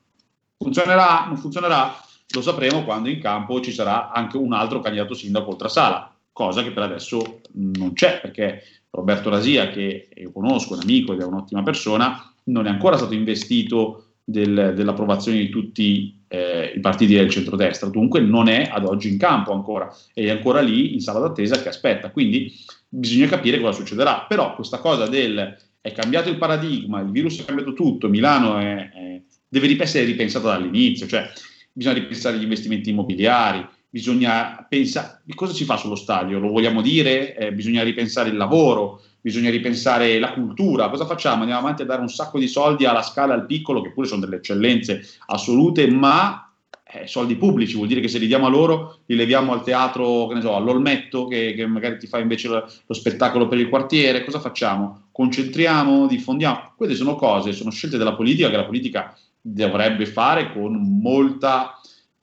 Funzionerà? Non funzionerà? Lo sapremo quando in campo ci sarà anche un altro candidato sindaco oltre Sala, cosa che per adesso non c'è, perché Roberto Rasia, che io conosco, un amico ed è un'ottima persona, non è ancora stato investito del, dell'approvazione di tutti eh, i partiti del centrodestra, dunque non è ad oggi in campo ancora, è ancora lì in sala d'attesa che aspetta, quindi bisogna capire cosa succederà, però questa cosa del è cambiato il paradigma, il virus è cambiato tutto, Milano è, è, deve essere ripensata dall'inizio, cioè bisogna ripensare gli investimenti immobiliari, bisogna pensare cosa si fa sullo stadio, lo vogliamo dire, eh, bisogna ripensare il lavoro, bisogna ripensare la cultura, cosa facciamo? Andiamo avanti a dare un sacco di soldi alla scala al piccolo, che pure sono delle eccellenze assolute, ma eh, soldi pubblici, vuol dire che se li diamo a loro, li leviamo al teatro, che ne so, all'Olmetto, che, che magari ti fa invece lo, lo, spettacolo per il quartiere, cosa facciamo? Concentriamo, diffondiamo? Queste sono cose, sono scelte della politica che la politica dovrebbe fare con molta,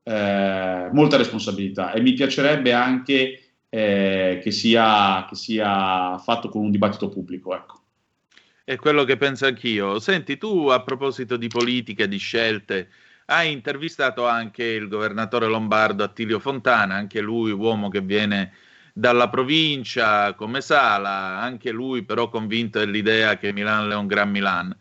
eh, molta responsabilità e mi piacerebbe anche eh, che, sia, che sia fatto con un dibattito pubblico. Ecco. È quello che penso anch'io. Senti, tu a proposito di politica, di scelte, hai intervistato anche il governatore lombardo Attilio Fontana, anche lui uomo che viene dalla provincia come Sala, anche lui però convinto dell'idea che Milan è un gran Milan.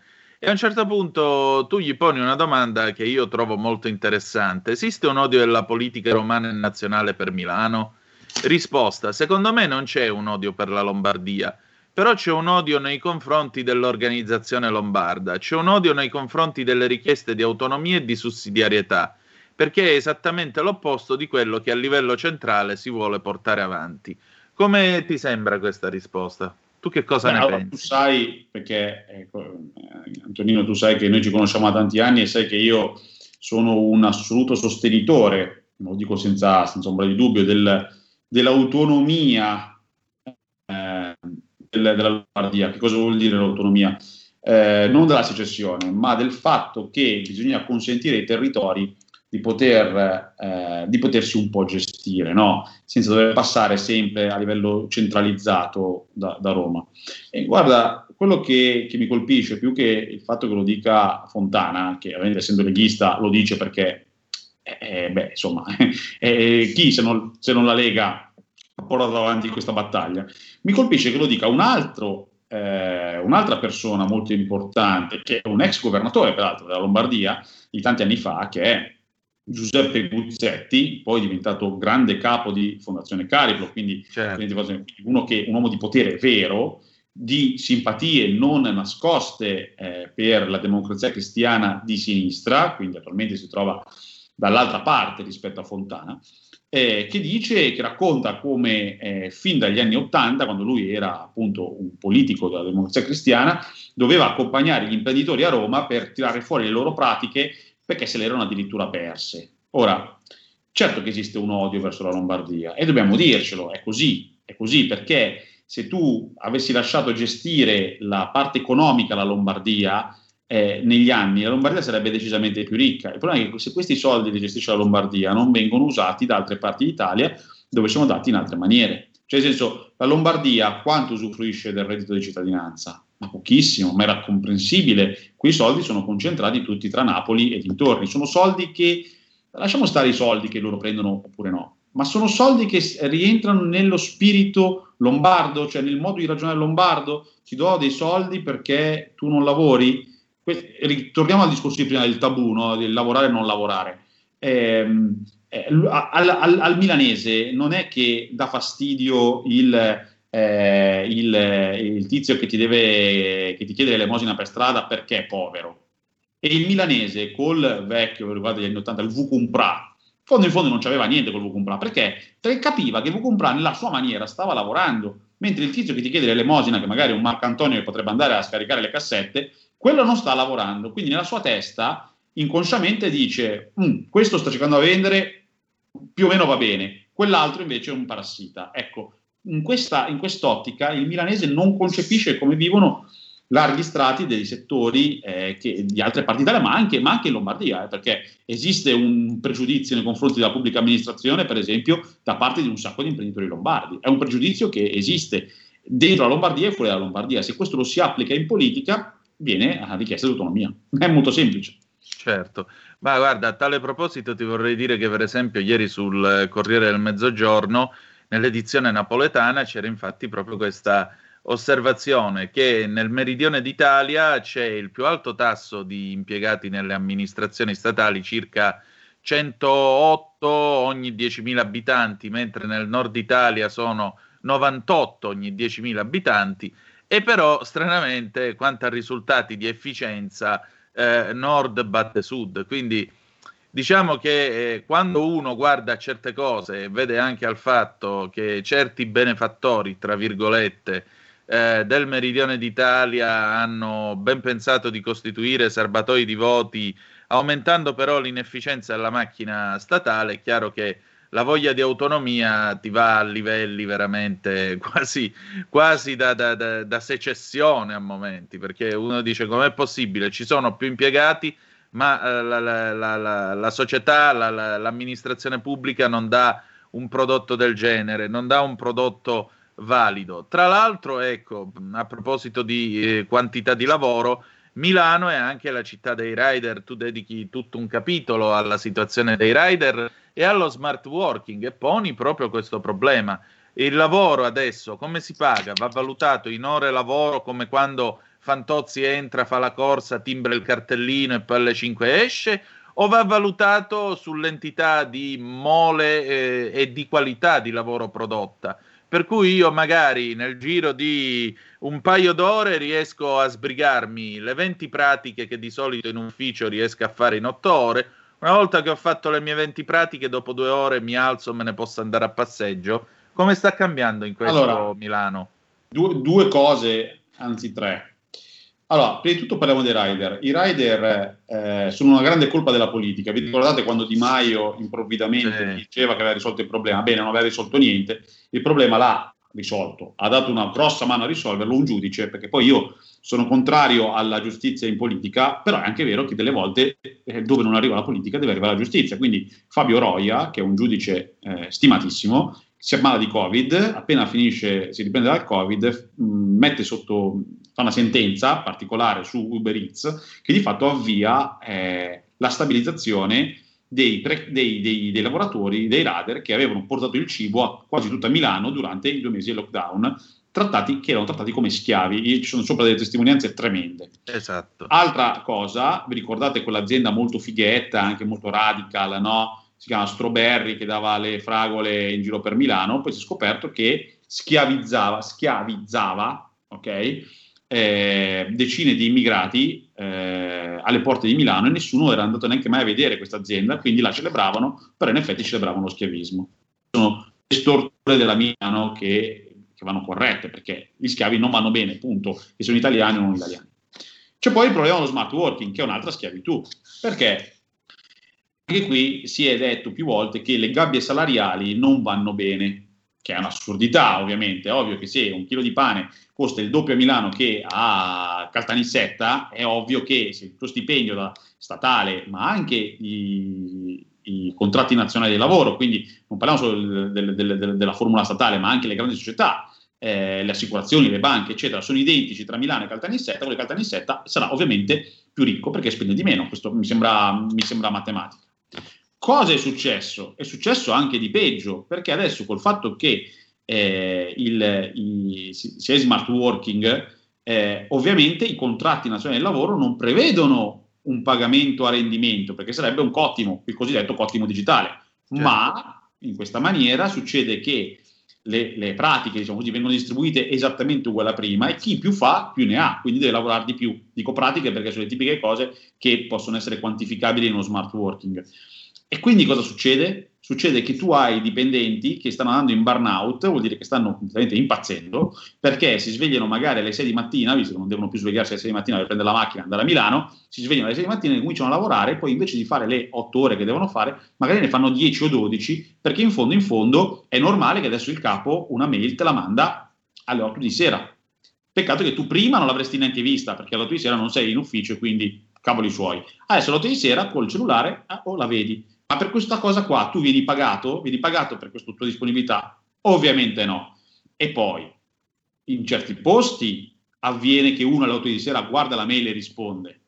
E a un certo punto tu gli poni una domanda che io trovo molto interessante. Esiste un odio della politica romana e nazionale per Milano? Risposta, secondo me non c'è un odio per la Lombardia però c'è un odio nei confronti dell'organizzazione lombarda, c'è un odio nei confronti delle richieste di autonomia e di sussidiarietà, perché è esattamente l'opposto di quello che a livello centrale si vuole portare avanti. Come ti sembra questa risposta? Tu che cosa Beh, ne allora, pensi? Tu sai, perché ecco, Antonino, tu sai che noi ci conosciamo da tanti anni e sai che io sono un assoluto sostenitore, lo dico senza, senza ombra di dubbio, del, dell'autonomia eh, del, della Lombardia. Che cosa vuol dire l'autonomia? Eh, non della secessione, ma del fatto che bisogna consentire ai territori di, poter, eh, di potersi un po' gestire, no? senza dover passare sempre a livello centralizzato da, da Roma. E guarda, quello che, che, mi colpisce più che il fatto che lo dica Fontana, che ovviamente essendo leghista lo dice perché, eh, beh, insomma, [LAUGHS] chi se non, se non la Lega ha portato avanti questa battaglia. Mi colpisce che lo dica un altro, eh, un'altra persona molto importante, che è un ex governatore peraltro della Lombardia di tanti anni fa, che è Giuseppe Guzzetti, poi diventato grande capo di Fondazione Cariplo, quindi certo. uno che, un uomo di potere vero, di simpatie non nascoste eh, per la democrazia cristiana di sinistra, quindi attualmente si trova dall'altra parte rispetto a Fontana, eh, che dice, che racconta come eh, fin dagli anni Ottanta, quando lui era appunto un politico della democrazia cristiana, doveva accompagnare gli imprenditori a Roma per tirare fuori le loro pratiche perché se le erano addirittura perse. Ora, certo che esiste un odio verso la Lombardia e dobbiamo dircelo, è così, è così perché se tu avessi lasciato gestire la parte economica alla Lombardia, eh, negli anni la Lombardia sarebbe decisamente più ricca. Il problema è che se questi soldi li gestisce la Lombardia non vengono usati da altre parti d'Italia dove sono dati in altre maniere. Cioè, nel senso, la Lombardia quanto usufruisce del reddito di cittadinanza? Ma pochissimo, ma era comprensibile. Quei soldi sono concentrati tutti tra Napoli e dintorni. Sono soldi che, lasciamo stare i soldi che loro prendono oppure no, ma sono soldi che rientrano nello spirito lombardo, cioè nel modo di ragionare lombardo. Ti do dei soldi perché tu non lavori ritorniamo al discorso di prima del tabù, no? del lavorare e non lavorare. Eh, eh, al, al, al, milanese non è che dà fastidio il, eh, il, il tizio che ti, deve, che ti chiede l'elemosina per strada perché è povero. E il milanese col vecchio, riguardo gli anni 80, il Vucumpra, fondo in fondo non c'aveva niente col Vucumpra, perché? Capiva che Vucumpra nella sua maniera stava lavorando, mentre il tizio che ti chiede l'elemosina, che magari è un Marco Antonio che potrebbe andare a scaricare le cassette, quello non sta lavorando, quindi nella sua testa inconsciamente dice mm, questo sto cercando di vendere, più o meno va bene, quell'altro invece è un parassita. Ecco, in, questa, in quest'ottica il milanese non concepisce come vivono larghi strati dei settori eh, che, di altre parti d'Italia, ma anche, ma anche in Lombardia, eh, perché esiste un pregiudizio nei confronti della pubblica amministrazione, per esempio, da parte di un sacco di imprenditori lombardi. È un pregiudizio che esiste dentro la Lombardia e fuori dalla Lombardia. Se questo lo si applica in politica, viene a richiesta di autonomia. È molto semplice. Certo, ma guarda, a tale proposito ti vorrei dire che per esempio ieri sul Corriere del Mezzogiorno, nell'edizione napoletana, c'era infatti proprio questa osservazione che nel meridione d'Italia c'è il più alto tasso di impiegati nelle amministrazioni statali, circa 108 ogni 10.000 abitanti, mentre nel nord Italia sono 98 ogni 10.000 abitanti. E però stranamente quanto a risultati di efficienza eh, nord batte sud, quindi diciamo che eh, quando uno guarda certe cose e vede anche al fatto che certi benefattori, tra virgolette, eh, del meridione d'Italia hanno ben pensato di costituire serbatoi di voti Aumentando però l'inefficienza della macchina statale, è chiaro che la voglia di autonomia ti va a livelli veramente [LAUGHS] quasi, quasi da, da, da, da secessione a momenti, perché uno dice com'è possibile, ci sono più impiegati, ma eh, la, la, la, la, società, l'amministrazione pubblica non dà un prodotto del genere, non dà un prodotto valido. Tra l'altro, ecco, a proposito di eh, quantità di lavoro, Milano è anche la città dei rider, tu dedichi tutto un capitolo alla situazione dei rider e allo smart working e poni proprio questo problema. Il lavoro adesso come si paga? Va valutato in ore lavoro come quando Fantozzi entra, fa la corsa, timbra il cartellino e poi alle 5 esce? O va valutato sull'entità di mole eh, e di qualità di lavoro prodotta? Per cui io magari nel giro di un paio d'ore riesco a sbrigarmi le 20 pratiche che di solito in ufficio riesco a fare in 8 ore. Una volta che ho fatto le mie 20 pratiche, dopo due ore mi alzo e me ne posso andare a passeggio. Come sta cambiando in questo allora, Milano? Due, due cose, anzi tre. Allora, prima di tutto parliamo dei rider. I rider eh, sono una grande colpa della politica. Vi ricordate quando Di Maio improvvidamente sì. diceva che aveva risolto il problema? Bene, non aveva risolto niente. Il problema l'ha risolto, ha dato una grossa mano a risolverlo un giudice, perché poi io sono contrario alla giustizia in politica, però è anche vero che delle volte eh, dove non arriva la politica deve arrivare la giustizia. Quindi Fabio Roia, che è un giudice eh, stimatissimo, si ammala di Covid, appena finisce, si riprende dal Covid, mh, mette sotto, fa una sentenza particolare su Uber Eats che di fatto avvia eh, la stabilizzazione dei, dei, dei, dei, lavoratori, dei radar che avevano portato il cibo a quasi tutta Milano durante i due mesi del lockdown, trattati, che erano trattati come schiavi. Ci sono sopra delle testimonianze tremende. Esatto. Altra cosa, vi ricordate quell'azienda molto fighetta, anche molto radical, no? Si chiama Strawberry, che dava le fragole in giro per Milano, poi si è scoperto che schiavizzava, schiavizzava ok? Eh, decine di immigrati eh, alle porte di Milano e nessuno era andato neanche mai a vedere questa azienda, quindi la celebravano, però in effetti celebravano lo schiavismo. Sono le storture della Milano che, che vanno corrette, perché gli schiavi non vanno bene, punto, e sono italiani o non italiani. C'è poi il problema dello smart working, che è un'altra schiavitù, perché anche qui si è detto più volte che le gabbie salariali non vanno bene, che è un'assurdità ovviamente, è ovvio che se un chilo di pane costa il doppio a Milano che a Caltanissetta, è ovvio che se il tuo stipendio statale, ma anche i, i contratti nazionali di lavoro, quindi non parliamo solo del, del, del, della formula statale, ma anche le grandi società, eh, le assicurazioni, le banche, eccetera, sono identici tra Milano e Caltanissetta, quello di Caltanissetta sarà ovviamente più ricco perché spende di meno, questo mi sembra, mi sembra matematica. Cosa è successo? È successo anche di peggio, perché adesso col fatto che eh, il, i, si è smart working, eh, ovviamente i contratti nazionali del lavoro non prevedono un pagamento a rendimento, perché sarebbe un cottimo, il cosiddetto cottimo digitale. Certo. Ma in questa maniera succede che le, le, pratiche diciamo così, vengono distribuite esattamente uguali a prima e chi più fa più ne ha, quindi deve lavorare di più. Dico pratiche perché sono le tipiche cose che possono essere quantificabili in uno smart working. E quindi cosa succede? Succede che tu hai dipendenti che stanno andando in burnout, vuol dire che stanno completamente impazzendo, perché si svegliano magari alle 6 di mattina, visto che non devono più svegliarsi alle 6 di mattina per prendere la macchina e andare a Milano, si svegliano alle 6 di mattina e cominciano a lavorare, poi invece di fare le 8 ore che devono fare, magari ne fanno 10 o 12, perché in fondo, in fondo, è normale che adesso il capo una mail te la manda alle 8 di sera. Peccato che tu prima non l'avresti neanche vista, perché alle 8 di sera non sei in ufficio e quindi cavoli suoi. Adesso alle 8 di sera col cellulare eh, o la vedi ma per questa cosa qua tu vieni pagato? Vieni pagato per questa tua disponibilità? Ovviamente no. E poi, in certi posti avviene che uno alle 8 di sera guarda la mail e risponde.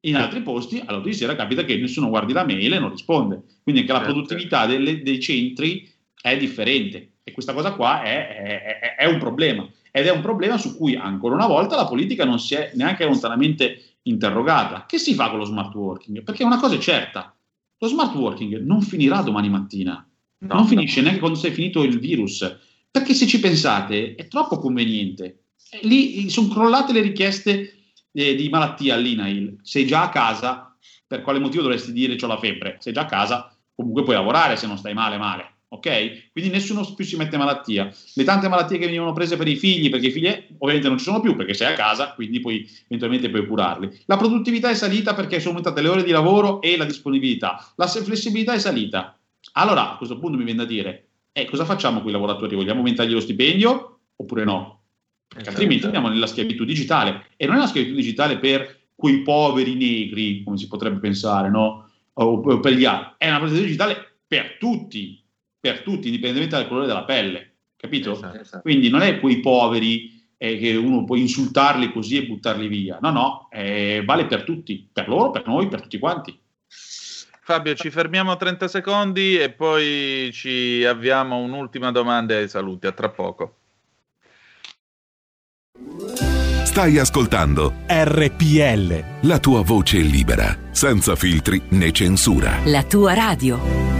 In altri posti alle 8 di sera capita che nessuno guardi la mail e non risponde. Quindi anche la produttività delle, dei centri è differente. E questa cosa qua è, è, è un problema. Ed è un problema su cui ancora una volta la politica non si è neanche lontanamente interrogata. Che si fa con lo smart working? Perché una cosa è certa, lo smart working non finirà domani mattina, no, non finisce no. neanche quando sei finito il virus, perché se ci pensate è troppo conveniente. Lì sono crollate le richieste eh, di malattia all'INAIL, sei già a casa, per quale motivo dovresti dire ho la febbre? Sei già a casa, comunque puoi lavorare se non stai male male. Ok? Quindi nessuno più si mette malattia. Le tante malattie che venivano prese per i figli, perché i figli eh, ovviamente non ci sono più perché sei a casa, quindi poi eventualmente puoi curarli. La produttività è salita perché sono aumentate le ore di lavoro e la disponibilità. La flessibilità è salita. Allora, a questo punto mi viene da dire, eh, cosa facciamo con i lavoratori? Vogliamo aumentargli lo stipendio oppure no? Perché Esatto. altrimenti andiamo nella schiavitù digitale. E non è una schiavitù digitale per quei poveri negri, come si potrebbe pensare, no? O, per gli altri. È una schiavitù digitale per tutti, per tutti, indipendentemente dal colore della pelle, capito? Esatto. Quindi non è quei poveri eh, che uno può insultarli così e buttarli via. No, no, eh, vale per tutti, per loro, per noi, per tutti quanti. Fabio, ci fermiamo 30 secondi e poi ci avviamo un'ultima domanda ai saluti. A tra poco. Stai ascoltando RPL. la tua voce libera, senza filtri né censura. La tua radio.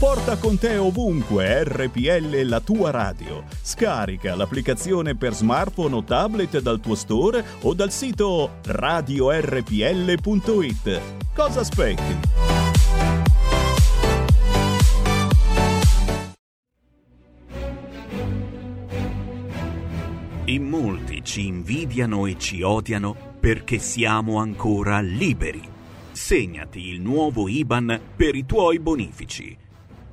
Porta con te ovunque RPL la tua radio. Scarica l'applicazione per smartphone o tablet dal tuo store o dal sito radiorpl.it. Cosa aspetti? In molti ci invidiano e ci odiano perché siamo ancora liberi. Segnati il nuovo IBAN per i tuoi bonifici.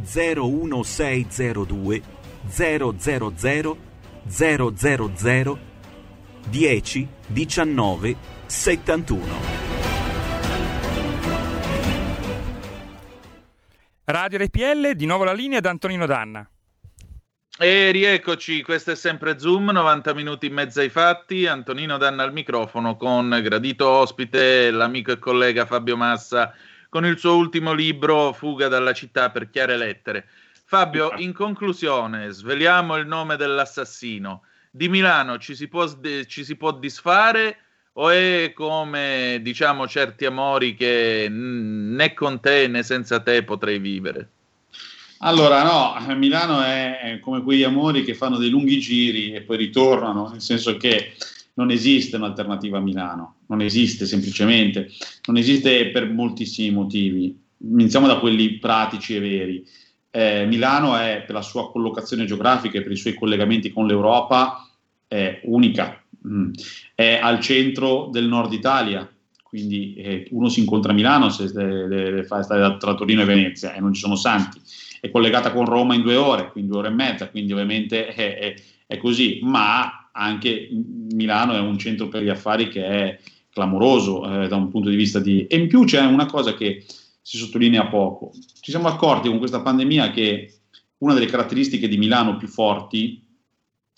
01602 000 000 10 19 71. Radio RPL, di nuovo la linea ad Antonino Danna. E rieccoci, questo è sempre Zoom, 90 minuti in mezzo ai fatti. Antonino Danna al microfono con gradito ospite l'amico e collega Fabio Massa con il suo ultimo libro Fuga dalla città per chiare lettere. Fabio, in conclusione, sveliamo il nome dell'assassino. Di Milano ci si può, ci si può disfare o è come diciamo certi amori che né con te né senza te potrei vivere? Allora, no, Milano è, è come quegli amori che fanno dei lunghi giri e poi ritornano, nel senso che non esiste un'alternativa a Milano, non esiste semplicemente, non esiste per moltissimi motivi. Iniziamo da quelli pratici e veri. Eh, Milano è per la sua collocazione geografica e per i suoi collegamenti con l'Europa è unica, Mm. è al centro del nord Italia, quindi eh, uno si incontra a Milano se deve, fare stare tra Torino e Venezia e non ci sono santi, è collegata con Roma in due ore, quindi due ore e mezza, quindi ovviamente è, è- è così, ma anche Milano è un centro per gli affari che è clamoroso eh, da un punto di vista di... E in più c'è una cosa che si sottolinea poco, ci siamo accorti con questa pandemia che una delle caratteristiche di Milano più forti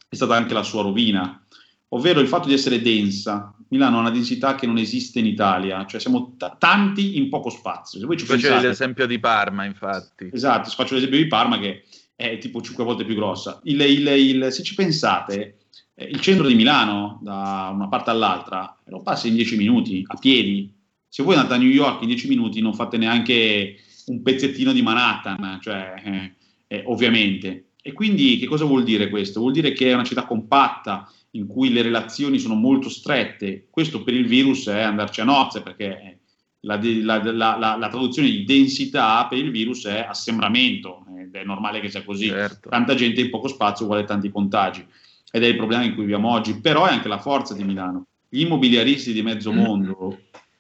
è stata anche la sua rovina, ovvero il fatto di essere densa. Milano ha una densità che non esiste in Italia, cioè siamo t- tanti in poco spazio. Se voi ci Facevi pensate, l'esempio di Parma, infatti. Esatto, faccio l'esempio di Parma che è tipo 5 volte più grossa. Il- il- il- se ci pensate, il centro di Milano, da una parte all'altra, lo passi in 10 minuti, a piedi. Se voi andate a New York in 10 minuti non fate neanche un pezzettino di Manhattan, cioè, eh, eh, ovviamente. E quindi che cosa vuol dire questo? Vuol dire che è una città compatta, in cui le relazioni sono molto strette. Questo per il virus è andarci a nozze, perché la, la- la- la- la traduzione di densità per il virus è assembramento, ed è normale che sia così. Tanta gente in poco spazio uguale tanti contagi, ed è il problema in cui viviamo oggi, però è anche la forza di Milano. Gli immobiliaristi di mezzo mondo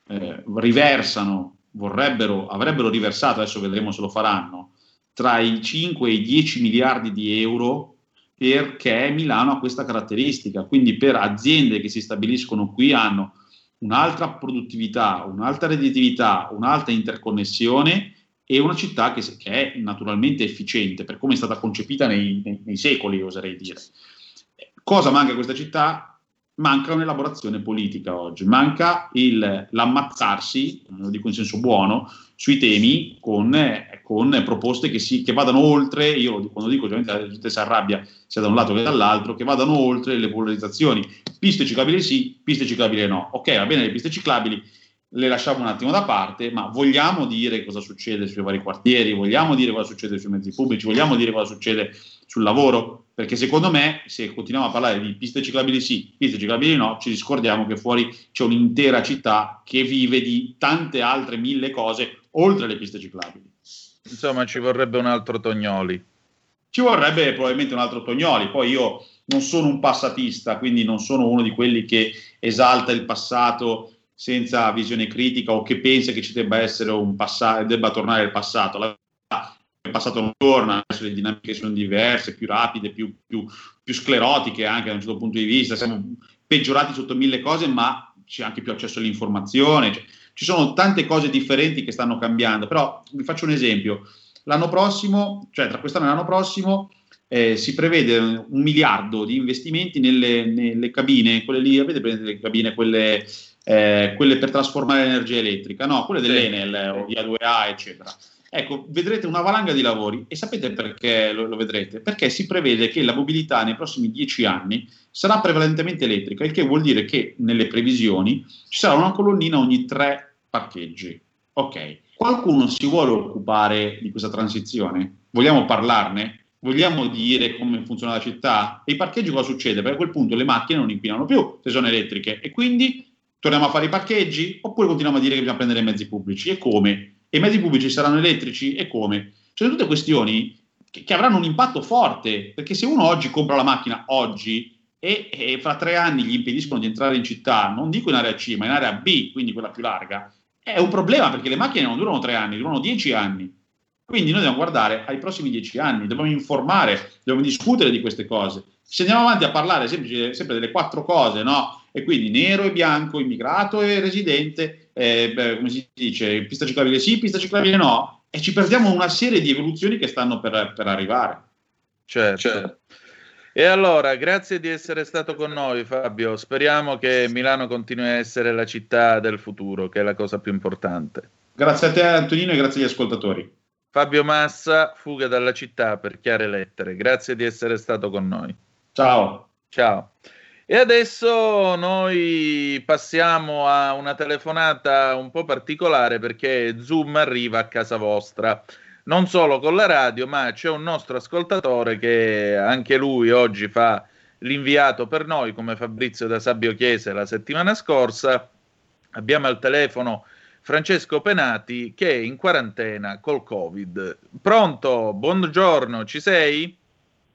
eh, riversano, vorrebbero, avrebbero riversato, adesso vedremo se lo faranno, tra i 5 e i 10 miliardi di euro perché Milano ha questa caratteristica, quindi per aziende che si stabiliscono qui hanno un'altra produttività, un'altra redditività, un'alta interconnessione e una città che, che, è naturalmente efficiente per come è stata concepita nei, nei, nei secoli, oserei dire. Cosa manca a questa città? manca un'elaborazione politica oggi, manca il, l'ammazzarsi, lo dico in senso buono, sui temi con, con proposte che, si, che, vadano oltre, io quando dico ovviamente la gente si arrabbia sia da un lato che dall'altro, che vadano oltre le polarizzazioni, piste ciclabili sì, piste ciclabili no, ok va bene le piste ciclabili, le lasciamo un attimo da parte, ma vogliamo dire cosa succede sui vari quartieri, vogliamo dire cosa succede sui mezzi pubblici, vogliamo dire cosa succede sul lavoro, perché secondo me se continuiamo a parlare di piste ciclabili sì, piste ciclabili no, ci scordiamo che fuori c'è un'intera città che vive di tante altre mille cose oltre le piste ciclabili. Insomma, ci vorrebbe un altro Tognoli. Ci vorrebbe probabilmente un altro Tognoli, poi io non sono un passatista, quindi non sono uno di quelli che esalta il passato senza visione critica o che pensa che ci debba essere un passato, debba tornare il passato. La passato non torna, adesso le dinamiche sono diverse, più rapide, più, più, più sclerotiche anche da un certo punto di vista, siamo peggiorati sotto mille cose, ma c'è anche più accesso all'informazione, cioè, ci sono tante cose differenti che stanno cambiando, però vi faccio un esempio, l'anno prossimo, cioè tra quest'anno e l'anno prossimo, eh, si prevede un miliardo di investimenti nelle, nelle cabine, quelle lì, avete presente le cabine, quelle eh, quelle per trasformare l'energia elettrica, no, quelle dell'Enel o via 2A, eccetera. Ecco, vedrete una valanga di lavori e sapete perché lo, lo, vedrete? Perché si prevede che la mobilità nei prossimi dieci anni sarà prevalentemente elettrica, il che vuol dire che nelle previsioni ci sarà una colonnina ogni tre parcheggi. Ok, qualcuno si vuole occupare di questa transizione? Vogliamo parlarne? Vogliamo dire come funziona la città? E i parcheggi cosa succede? Perché a quel punto le macchine non inquinano più se sono elettriche e quindi torniamo a fare i parcheggi oppure continuiamo a dire che bisogna prendere i mezzi pubblici e come? E i mezzi pubblici saranno elettrici e come? Cioè, tutte questioni che, che avranno un impatto forte, perché se uno oggi compra la macchina oggi e, e, fra tre anni gli impediscono di entrare in città, non dico in area C, ma in area B, quindi quella più larga, è un problema perché le macchine non durano tre anni, durano dieci anni. Quindi noi dobbiamo guardare ai prossimi dieci anni, dobbiamo informare, dobbiamo discutere di queste cose. Se andiamo avanti a parlare sempre, sempre delle quattro cose, no? e quindi nero e bianco, immigrato e residente, eh, beh, come si dice, pista ciclabile sì, pista ciclabile no, e ci perdiamo una serie di evoluzioni che stanno per, per arrivare. Certo. certo. E allora, grazie di essere stato con noi Fabio, speriamo che Milano continui a essere la città del futuro, che è la cosa più importante. Grazie a te Antonino e grazie agli ascoltatori. Fabio Massa, fuga dalla città per chiare lettere, grazie di essere stato con noi. Ciao. Ciao. E adesso noi passiamo a una telefonata un po' particolare perché Zoom arriva a casa vostra. Non solo con la radio, ma c'è un nostro ascoltatore che anche lui oggi fa l'inviato per noi, come Fabrizio da Sabbio Chiese la settimana scorsa. Abbiamo al telefono Francesco Penati che è in quarantena col Covid. Pronto? Buongiorno, ci sei?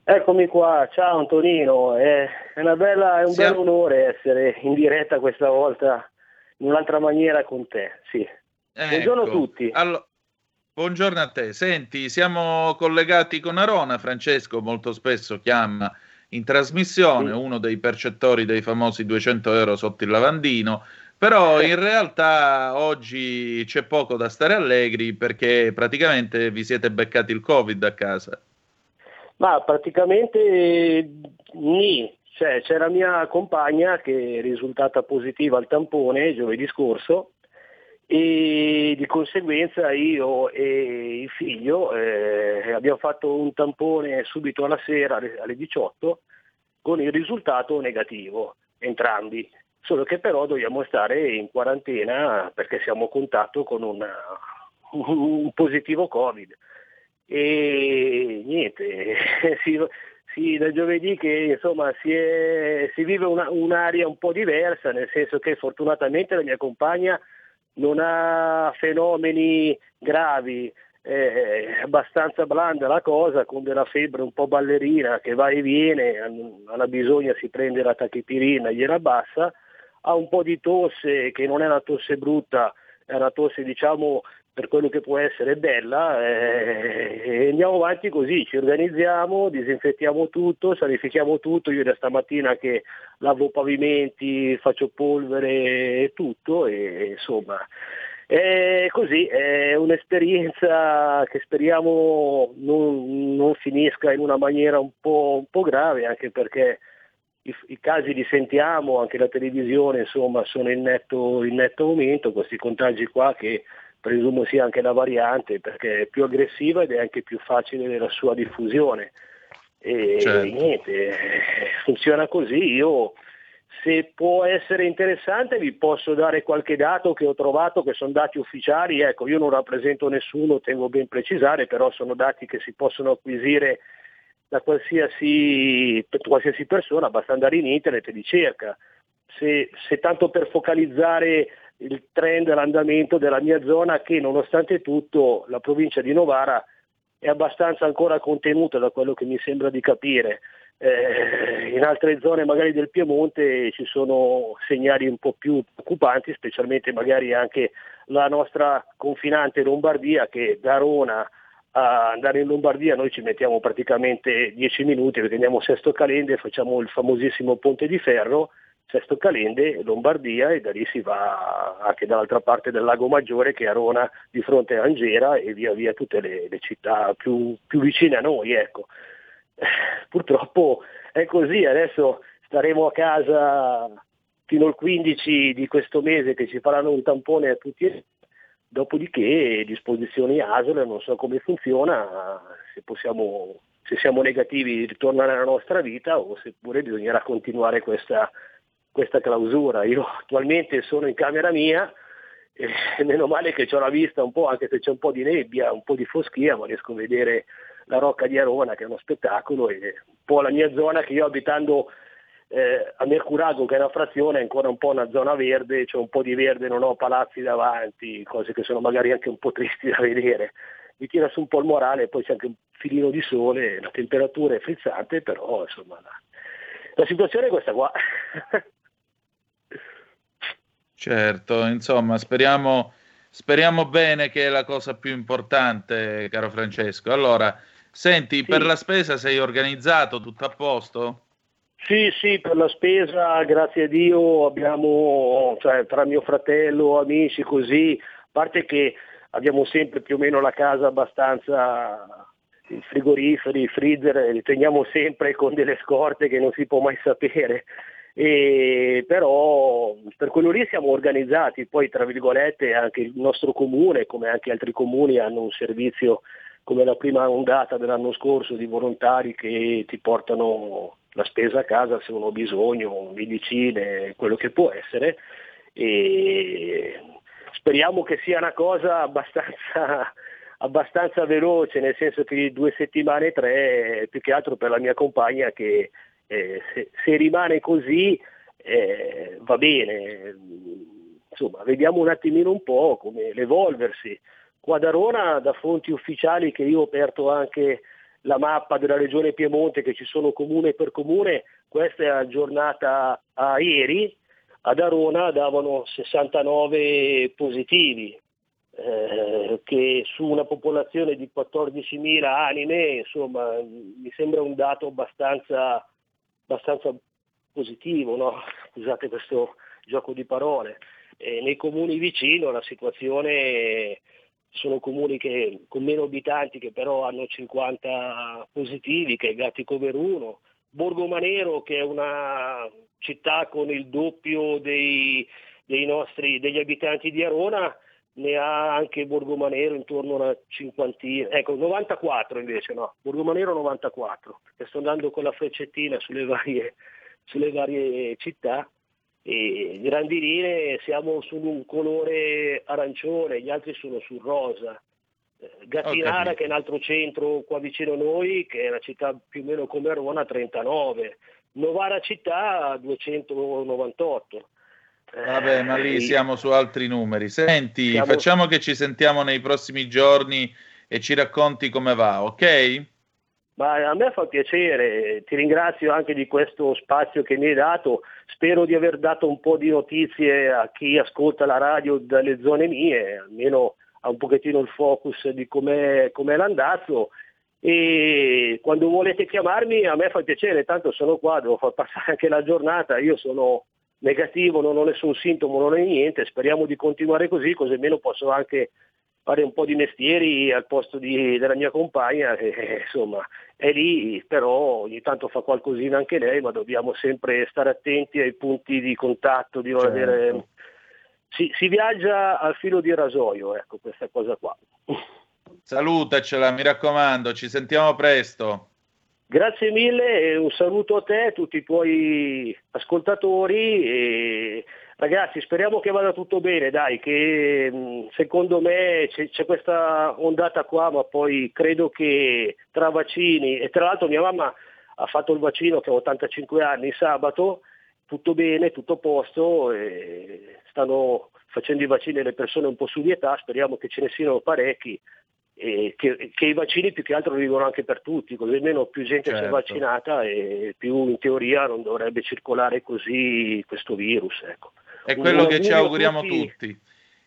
Eccomi qua, ciao Antonino, è, bella, è un Siamo... bel onore essere in diretta questa volta in un'altra maniera con te, sì. Ecco. Buongiorno a tutti. Allora, buongiorno a te, senti, siamo collegati con Arona, Francesco molto spesso chiama in trasmissione, sì. uno dei percettori dei famosi 200 euro sotto il lavandino, però in realtà oggi c'è poco da stare allegri perché praticamente vi siete beccati il Covid a casa. Ma praticamente nì, cioè, c'è la mia compagna che è risultata positiva al tampone giovedì scorso e di conseguenza io e il figlio eh, abbiamo fatto un tampone subito alla sera alle 18 con il risultato negativo, entrambi, solo che però dobbiamo stare in quarantena perché siamo a contatto con una, un positivo Covid. E niente, [LAUGHS] si, si, da giovedì che insomma si, è, si vive una, un'aria un po' diversa, nel senso che fortunatamente la mia compagna non ha fenomeni gravi, è abbastanza blanda la cosa, con della febbre un po' ballerina che va e viene, alla bisogna si prende la tachipirina, gliela abbassa, ha un po' di tosse che non è una tosse brutta, è una tosse diciamo per quello che può essere bella eh, e andiamo avanti così, ci organizziamo, disinfettiamo tutto, sanifichiamo tutto, io da stamattina che lavo pavimenti, faccio polvere e tutto e insomma è così, è un'esperienza che speriamo non, non finisca in una maniera un po', un po grave anche perché i, i, casi li sentiamo, anche la televisione insomma sono in netto, in netto aumento, questi contagi qua che presumo sia anche la variante perché è più aggressiva ed è anche più facile nella sua diffusione. E certo. niente, funziona così. Io se può essere interessante vi posso dare qualche dato che ho trovato che sono dati ufficiali, ecco io non rappresento nessuno, tengo ben precisare, però sono dati che si possono acquisire da qualsiasi, qualsiasi persona, basta andare in internet e li cerca. Se, se tanto per focalizzare il trend, l'andamento della mia zona che nonostante tutto la provincia di Novara è abbastanza ancora contenuta da quello che mi sembra di capire. Eh, in altre zone magari del Piemonte ci sono segnali un po' più preoccupanti, specialmente magari anche la nostra confinante Lombardia che da Rona a andare in Lombardia noi ci mettiamo praticamente 10 minuti perché andiamo a Sesto Calende, facciamo il famosissimo ponte di ferro Sesto Calende, Lombardia e da lì si va anche dall'altra parte del Lago Maggiore che è a Rona di fronte a Angera e via via tutte le, le città più, più, vicine a noi. Ecco. Purtroppo è così, adesso staremo a casa fino al 15 di questo mese che ci faranno un tampone a tutti dopodiché disposizioni ASL, non so come funziona, se, possiamo, se siamo negativi ritornare alla nostra vita o seppure bisognerà continuare questa questa clausura. Io attualmente sono in camera mia e [LAUGHS] meno male che ho la vista un po', anche se c'è un po' di nebbia, un po' di foschia, ma riesco a vedere la Rocca di Arona che è uno spettacolo e un po' la mia zona che io abitando eh, a Mercurago che è una frazione è ancora un po' una zona verde, c'è un po' di verde, non ho palazzi davanti, cose che sono magari anche un po' [LAUGHS] tristi da vedere. Mi tira su un po' il morale, poi c'è anche un filino di sole, la temperatura è frizzante, però insomma la, la situazione è questa qua. [LAUGHS] Certo, insomma, speriamo, speriamo bene che è la cosa più importante, caro Francesco. Allora, senti, sì. per la spesa sei organizzato, tutto a posto? Sì, sì, per la spesa, grazie a Dio, abbiamo, cioè, tra mio fratello, amici, così, a parte che abbiamo sempre più o meno la casa abbastanza i frigoriferi, i freezer li teniamo sempre con delle scorte che non si può mai sapere e però per quello lì siamo organizzati, poi tra virgolette anche il nostro comune, come anche altri comuni, hanno un servizio come la prima ondata dell'anno scorso di volontari che ti portano la spesa a casa se uno ha bisogno, medicine, quello che può essere. E speriamo che sia una cosa abbastanza, [LAUGHS] abbastanza veloce, nel senso che due settimane, tre, più che altro per la mia compagna che eh, se, rimane così eh, va bene, insomma vediamo un attimino un po' come l'evolversi. Qua da Rona, da fonti ufficiali che io ho aperto anche la mappa della regione Piemonte che ci sono comune per comune, questa è aggiornata a ieri, ad Arona davano 69 positivi, eh, che su una popolazione di 14.000 anime, insomma, mi sembra un dato abbastanza abbastanza positivo, no? scusate questo gioco di parole. E nei comuni vicino la situazione sono comuni che, con meno abitanti che però hanno 50 positivi, che è Gatti Coveruno, Borgo Manero che è una città con il doppio dei, dei nostri, degli abitanti di Arona, ne ha anche Borgomanero intorno a una cinquantina, ecco 94 invece no, Borgomanero 94, e sto andando con la freccettina sulle varie, sulle varie città e grandi linee siamo su un colore arancione, gli altri sono sul rosa. Eh, Gattinara che è un altro centro qua vicino a noi, che è una città più o meno come Roma, 39. Novara città 298. Vabbè, ma lì siamo su altri numeri. Senti, siamo... facciamo che ci sentiamo nei prossimi giorni e ci racconti come va, ok? Ma a me fa piacere, ti ringrazio anche di questo spazio che mi hai dato, spero di aver dato un po' di notizie a chi ascolta la radio dalle zone mie, almeno ha un pochettino il focus di com'è, com'è l'andazzo e quando volete chiamarmi a me fa piacere, tanto sono qua, devo far passare anche la giornata, io sono negativo, non ho nessun sintomo, non ho niente, speriamo di continuare così, così almeno posso anche fare un po' di mestieri al posto di, della mia compagna, che [LAUGHS] insomma è lì, però ogni tanto fa qualcosina anche lei, ma dobbiamo sempre stare attenti ai punti di contatto, di non Certo. avere... Si, si viaggia al filo di rasoio, ecco questa cosa qua. [LAUGHS] Salutacela, mi raccomando, ci sentiamo presto. Grazie mille e un saluto a te, a tutti i tuoi ascoltatori. E ragazzi speriamo che vada tutto bene, dai, che mh, secondo me c'è, c'è questa ondata qua, ma poi credo che tra vaccini e tra l'altro mia mamma ha fatto il vaccino che ha 85 anni sabato, tutto bene, tutto a posto, e stanno facendo i vaccini le persone un po' su di età, speriamo che ce ne siano parecchi e che, che i vaccini più che altro arrivano anche per tutti, così almeno più gente si è Certo. vaccinata e più in teoria non dovrebbe circolare così questo virus. Ecco. È Un quello che ci auguriamo tutti, tutti.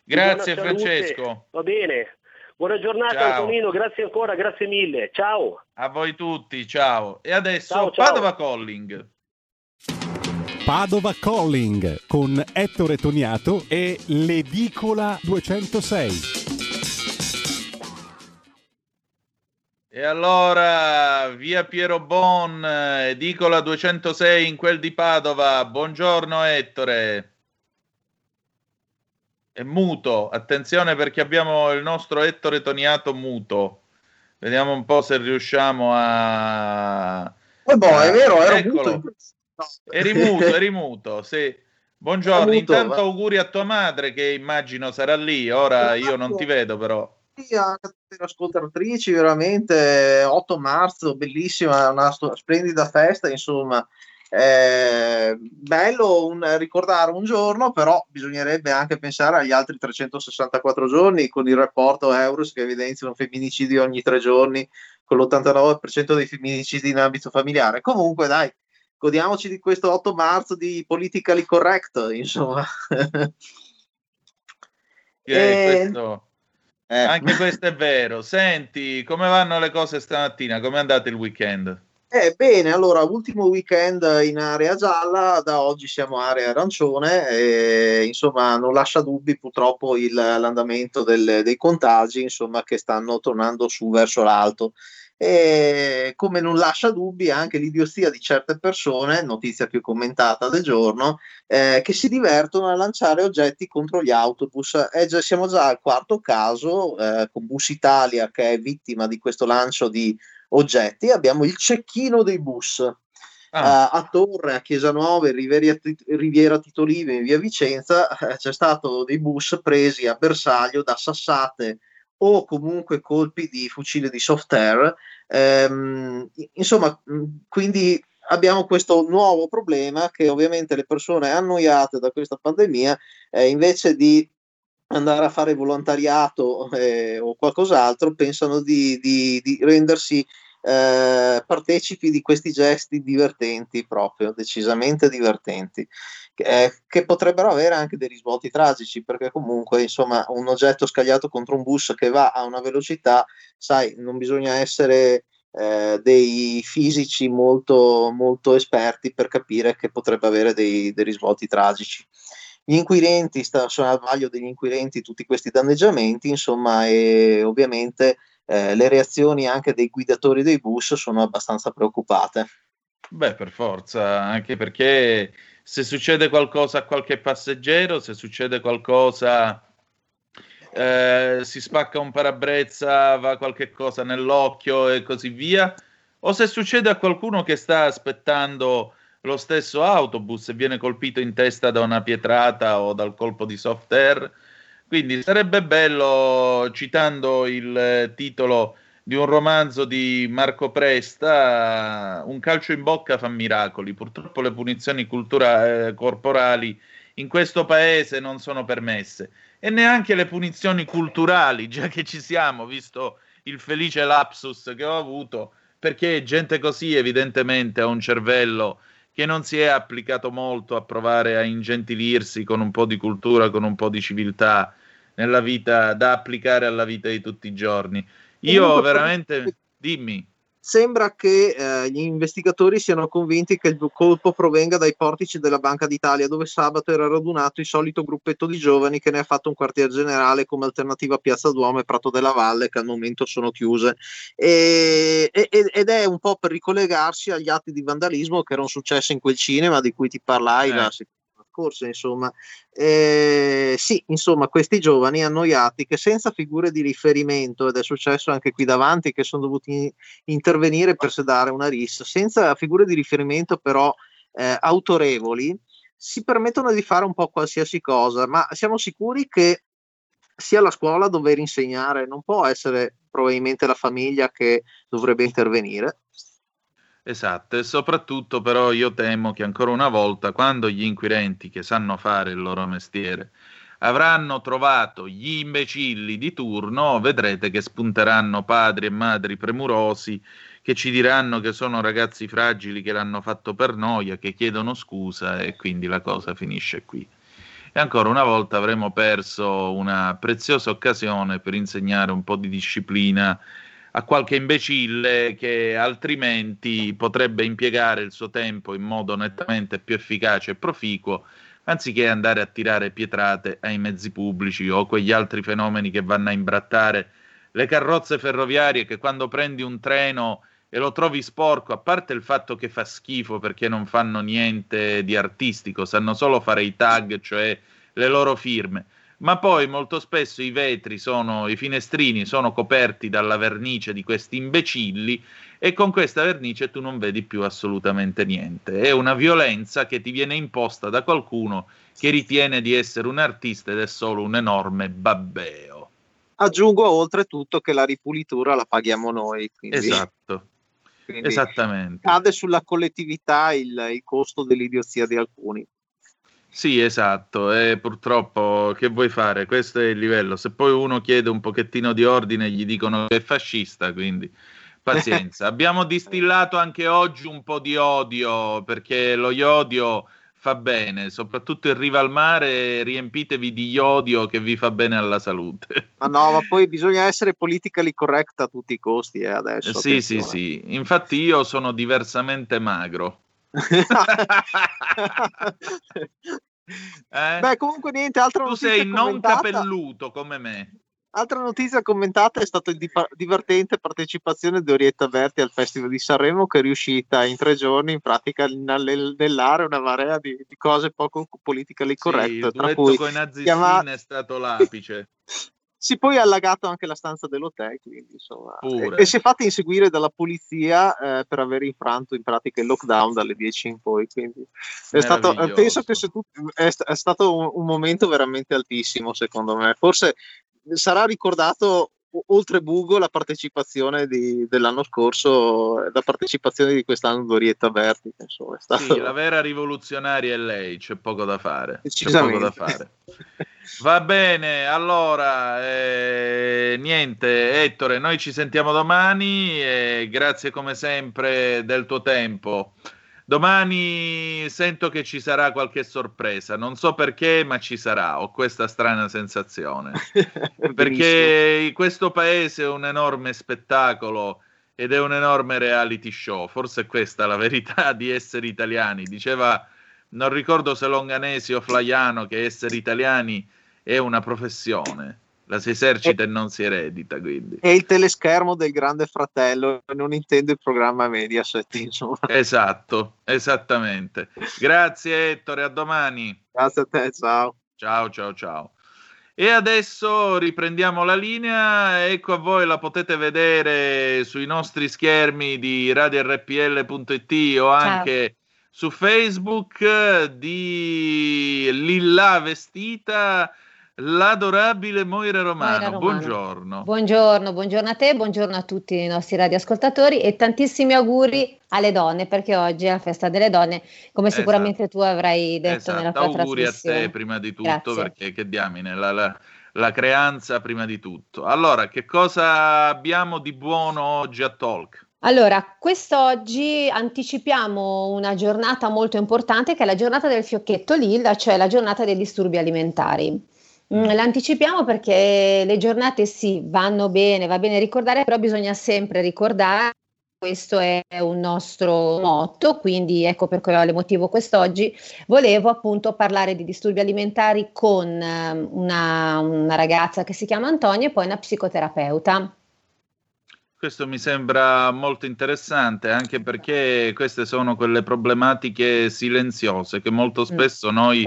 Grazie. Francesco. Va bene. Buona giornata Ciao. Antonino, grazie ancora, grazie mille. Ciao. A voi tutti, ciao. E adesso Ciao, ciao. Padova Calling. Padova Calling con Ettore Toniato e l'Edicola 206. E allora, via Piero Bon, edicola 206 in quel di Padova. Buongiorno Ettore. È muto, attenzione perché abbiamo il nostro Ettore Toniato muto. Vediamo un po' se riusciamo a... Eh, boh, è vero, ero Eccolo. muto. No. Eri muto, eri [LAUGHS] muto, sì. Buongiorno, muto, intanto ma- auguri a tua madre che immagino sarà lì. Ora io non ti vedo però. Ascoltatrici, veramente 8 marzo, bellissima, una splendida festa, insomma. Eh, bello un- ricordare un giorno, però bisognerebbe anche pensare agli altri 364 giorni con il rapporto Eurus che evidenzia un femminicidio ogni tre giorni, con l'89% dei femminicidi in ambito familiare. Comunque, dai, godiamoci di questo 8 marzo di politically correct, insomma. Che Eh, questo- eh. Anche questo è vero. Senti, come vanno le cose stamattina? Come è andato il weekend? Eh, bene, allora, ultimo weekend in area gialla, da oggi siamo area arancione, e, insomma non lascia dubbi purtroppo il- l'andamento del- dei contagi, insomma, che stanno tornando su verso l'alto. E come non lascia dubbi anche l'idiozia di certe persone, notizia più commentata del giorno, eh, che si divertono a lanciare oggetti contro gli autobus. Eh, già- siamo già al quarto caso eh, con Bus Italia che è vittima di questo lancio di oggetti. Abbiamo il cecchino dei bus. Eh, a Torre, a Chiesa Nuova, in Riviera, Riviera Tito Livio, in via Vicenza, eh, c'è stato dei bus presi a bersaglio da sassate o comunque colpi di fucile di soft air. Ehm, insomma, quindi abbiamo questo nuovo problema che ovviamente le persone annoiate da questa pandemia, eh, invece di andare a fare volontariato eh, o qualcos'altro, pensano di, di- di rendersi eh, partecipi di questi gesti divertenti, proprio decisamente divertenti, che, eh, che potrebbero avere anche dei risvolti tragici, perché comunque, insomma, un oggetto scagliato contro un bus che va a una velocità, sai, non bisogna essere eh, dei fisici molto, molto esperti per capire che potrebbe avere dei, dei risvolti tragici. Gli inquirenti, sono al vaglio degli inquirenti tutti questi danneggiamenti, insomma, e ovviamente eh, le reazioni anche dei guidatori dei bus sono abbastanza preoccupate. Beh, per forza, anche perché se succede qualcosa a qualche passeggero, se succede qualcosa, eh, si spacca un parabrezza, va qualche cosa nell'occhio e così via, o se succede a qualcuno che sta aspettando lo stesso autobus e viene colpito in testa da una pietrata o dal colpo di soft air. Quindi sarebbe bello, citando il eh, titolo di un romanzo di Marco Presta, un calcio in bocca fa miracoli. Purtroppo le punizioni cultura- eh, corporali in questo paese non sono permesse e neanche le punizioni culturali, già che ci siamo, visto il felice lapsus che ho avuto, perché gente così evidentemente ha un cervello che non si è applicato molto a provare a ingentilirsi con un po' di cultura, con un po' di civiltà nella vita da applicare alla vita di tutti i giorni. Io veramente, dimmi. Sembra che eh, gli investigatori siano convinti che il colpo provenga dai portici della Banca d'Italia, dove sabato era radunato il solito gruppetto di giovani che ne ha fatto un quartier generale come alternativa a Piazza Duomo e Prato della Valle, che al momento sono chiuse. E- e- ed è un po' per ricollegarsi agli atti di vandalismo che erano successi in quel cinema di cui ti parlai Eh. la settimana scorsa, insomma. Eh, sì, insomma, questi giovani annoiati che senza figure di riferimento, ed è successo anche qui davanti, che sono dovuti intervenire per sedare una RIS, senza figure di riferimento però eh, autorevoli, si permettono di fare un po' qualsiasi cosa, ma siamo sicuri che sia la scuola a dover insegnare, non può essere probabilmente la famiglia che dovrebbe intervenire. Esatto, e soprattutto però io temo che ancora una volta, quando gli inquirenti che sanno fare il loro mestiere avranno trovato gli imbecilli di turno, vedrete che spunteranno padri e madri premurosi che ci diranno che sono ragazzi fragili che l'hanno fatto per noia, che chiedono scusa e quindi la cosa finisce qui. E ancora una volta avremo perso una preziosa occasione per insegnare un po' di disciplina a qualche imbecille che altrimenti potrebbe impiegare il suo tempo in modo nettamente più efficace e proficuo, anziché andare a tirare pietrate ai mezzi pubblici o quegli altri fenomeni che vanno a imbrattare le carrozze ferroviarie che quando prendi un treno e lo trovi sporco, a parte il fatto che fa schifo perché non fanno niente di artistico, sanno solo fare i tag, cioè le loro firme, ma poi molto spesso i vetri sono, i finestrini sono coperti dalla vernice di questi imbecilli e con questa vernice tu non vedi più assolutamente niente. È una violenza che ti viene imposta da qualcuno che ritiene di essere un artista ed è solo un enorme babbeo. Aggiungo oltretutto che la ripulitura la paghiamo noi. Quindi, Esatto, [LAUGHS] quindi esattamente. Cade sulla collettività il, il costo dell'idiozia di alcuni. Sì, esatto, e purtroppo che vuoi fare? Questo è il livello. Se poi uno chiede un pochettino di ordine, gli dicono che è fascista, quindi pazienza. [LAUGHS] Abbiamo distillato anche oggi un po' di odio, perché lo iodio fa bene, soprattutto in riva al mare, riempitevi di iodio che vi fa bene alla salute. [LAUGHS] Ma no, ma poi bisogna essere politically correct a tutti i costi eh, adesso. Sì, sì, attenzione. sì. Infatti io sono diversamente magro. Eh? Beh, comunque niente, altra Tu notizia sei non capelluto come me. Altra notizia commentata è stata di pa- divertente partecipazione di Orietta Berti al Festival di Sanremo che è riuscita in tre giorni in pratica a inanellare una marea di, di cose poco politically Sì, correct, il tra cui con i nazisti chiama- è stato l'apice. [LAUGHS] si poi è allagato anche la stanza dell'hotel, quindi insomma, e, e si è fatta inseguire dalla polizia eh, per aver infranto in pratica il lockdown dalle 10 in poi. Quindi è stato, eh, penso che se tu, è, è stato un, un momento veramente altissimo, secondo me. Forse sarà ricordato oltre Bugo la partecipazione di- dell'anno scorso, eh, la partecipazione di quest'anno di Orietta Berti. che, Insomma, è stato... Sì, la vera rivoluzionaria è lei, c'è poco da fare. C'è poco da fare. Va bene, allora, eh, niente, Ettore, noi ci sentiamo domani e grazie come sempre del tuo tempo. Domani sento che ci sarà qualche sorpresa, non so perché, ma ci sarà, ho questa strana sensazione. [LAUGHS] Perché questo paese è un enorme spettacolo ed è un enorme reality show, forse è questa la verità di essere italiani. Diceva, non ricordo se Longanesi o Flaiano, che essere italiani è una professione, la si esercita e non si eredita, quindi. È il teleschermo del Grande Fratello, non intendo il programma Mediaset, insomma. Esatto, esattamente. Grazie Ettore, a domani. Grazie a te, ciao. Ciao, ciao, ciao. E adesso riprendiamo la linea, ecco a voi, la potete vedere sui nostri schermi di radiorpl.it o anche su Facebook di Lilla vestita l'adorabile Moira Romano. Moira Romano. Buongiorno. Buongiorno, buongiorno a te, buongiorno a tutti i nostri radioascoltatori e tantissimi auguri alle donne perché oggi è la festa delle donne, come sicuramente tu avrai detto nella Esatto, tua auguri a trasmissione. te prima di tutto, Grazie. perché che diamine, la, la- la creanza prima di tutto. Allora, che cosa abbiamo di buono oggi a Talk? Allora, quest'oggi anticipiamo una giornata molto importante che è la giornata del fiocchetto lilla, cioè la giornata dei disturbi alimentari. Mm, l'anticipiamo perché le giornate sì, vanno bene, va bene ricordare, però bisogna sempre ricordare questo è un nostro motto, quindi ecco per quale motivo quest'oggi volevo appunto parlare di disturbi alimentari con ehm, una, una ragazza che si chiama Antonia e poi una psicoterapeuta. Questo mi sembra molto interessante anche perché queste sono quelle problematiche silenziose che molto mm, spesso noi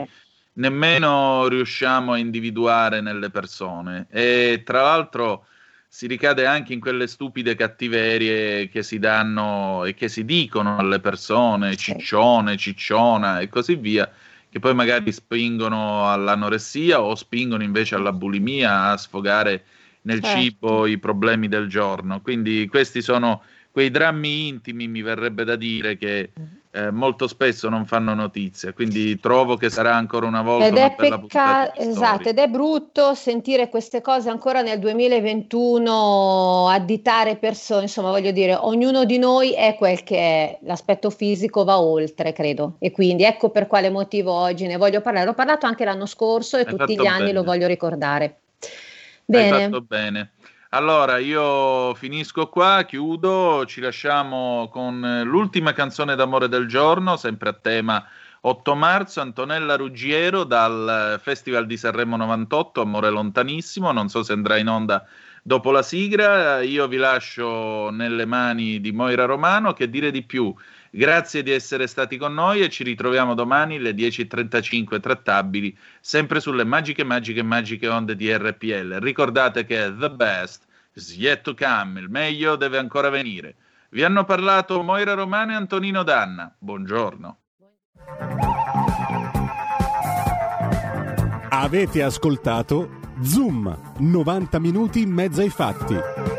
nemmeno riusciamo a individuare nelle persone e tra l'altro si ricade anche in quelle stupide cattiverie che si danno e che si dicono alle persone, ciccione, cicciona e così via, che poi magari spingono all'anoressia o spingono invece alla bulimia a sfogare nel certo. cibo i problemi del giorno. Quindi questi sono quei drammi intimi, mi verrebbe da dire, che eh, molto spesso non fanno notizia. Quindi trovo che sarà ancora una volta ed una è pecca- esatto, ed è brutto sentire queste cose ancora nel 2021 additare persone, insomma, voglio dire, ognuno di noi è quel che è, l'aspetto fisico va oltre, credo. E quindi ecco per quale motivo oggi ne voglio parlare. Ho parlato anche l'anno scorso e Hai tutti gli anni bene. lo voglio ricordare. Bene. Hai fatto bene. Allora, io finisco qua, chiudo, ci lasciamo con l'ultima canzone d'amore del giorno, sempre a tema 8 marzo, Antonella Ruggiero dal Festival di Sanremo 98, Amore lontanissimo, non so se andrà in onda dopo la sigla, io vi lascio nelle mani di Moira Romano, che dire di più? Grazie di essere stati con noi e ci ritroviamo domani alle 10.35 trattabili, sempre sulle magiche, magiche, magiche onde di RPL. Ricordate che the best is yet to come, il meglio deve ancora venire. Vi hanno parlato Moira Romano e Antonino Danna. Buongiorno. Avete ascoltato Zoom, 90 minuti in mezzo ai fatti.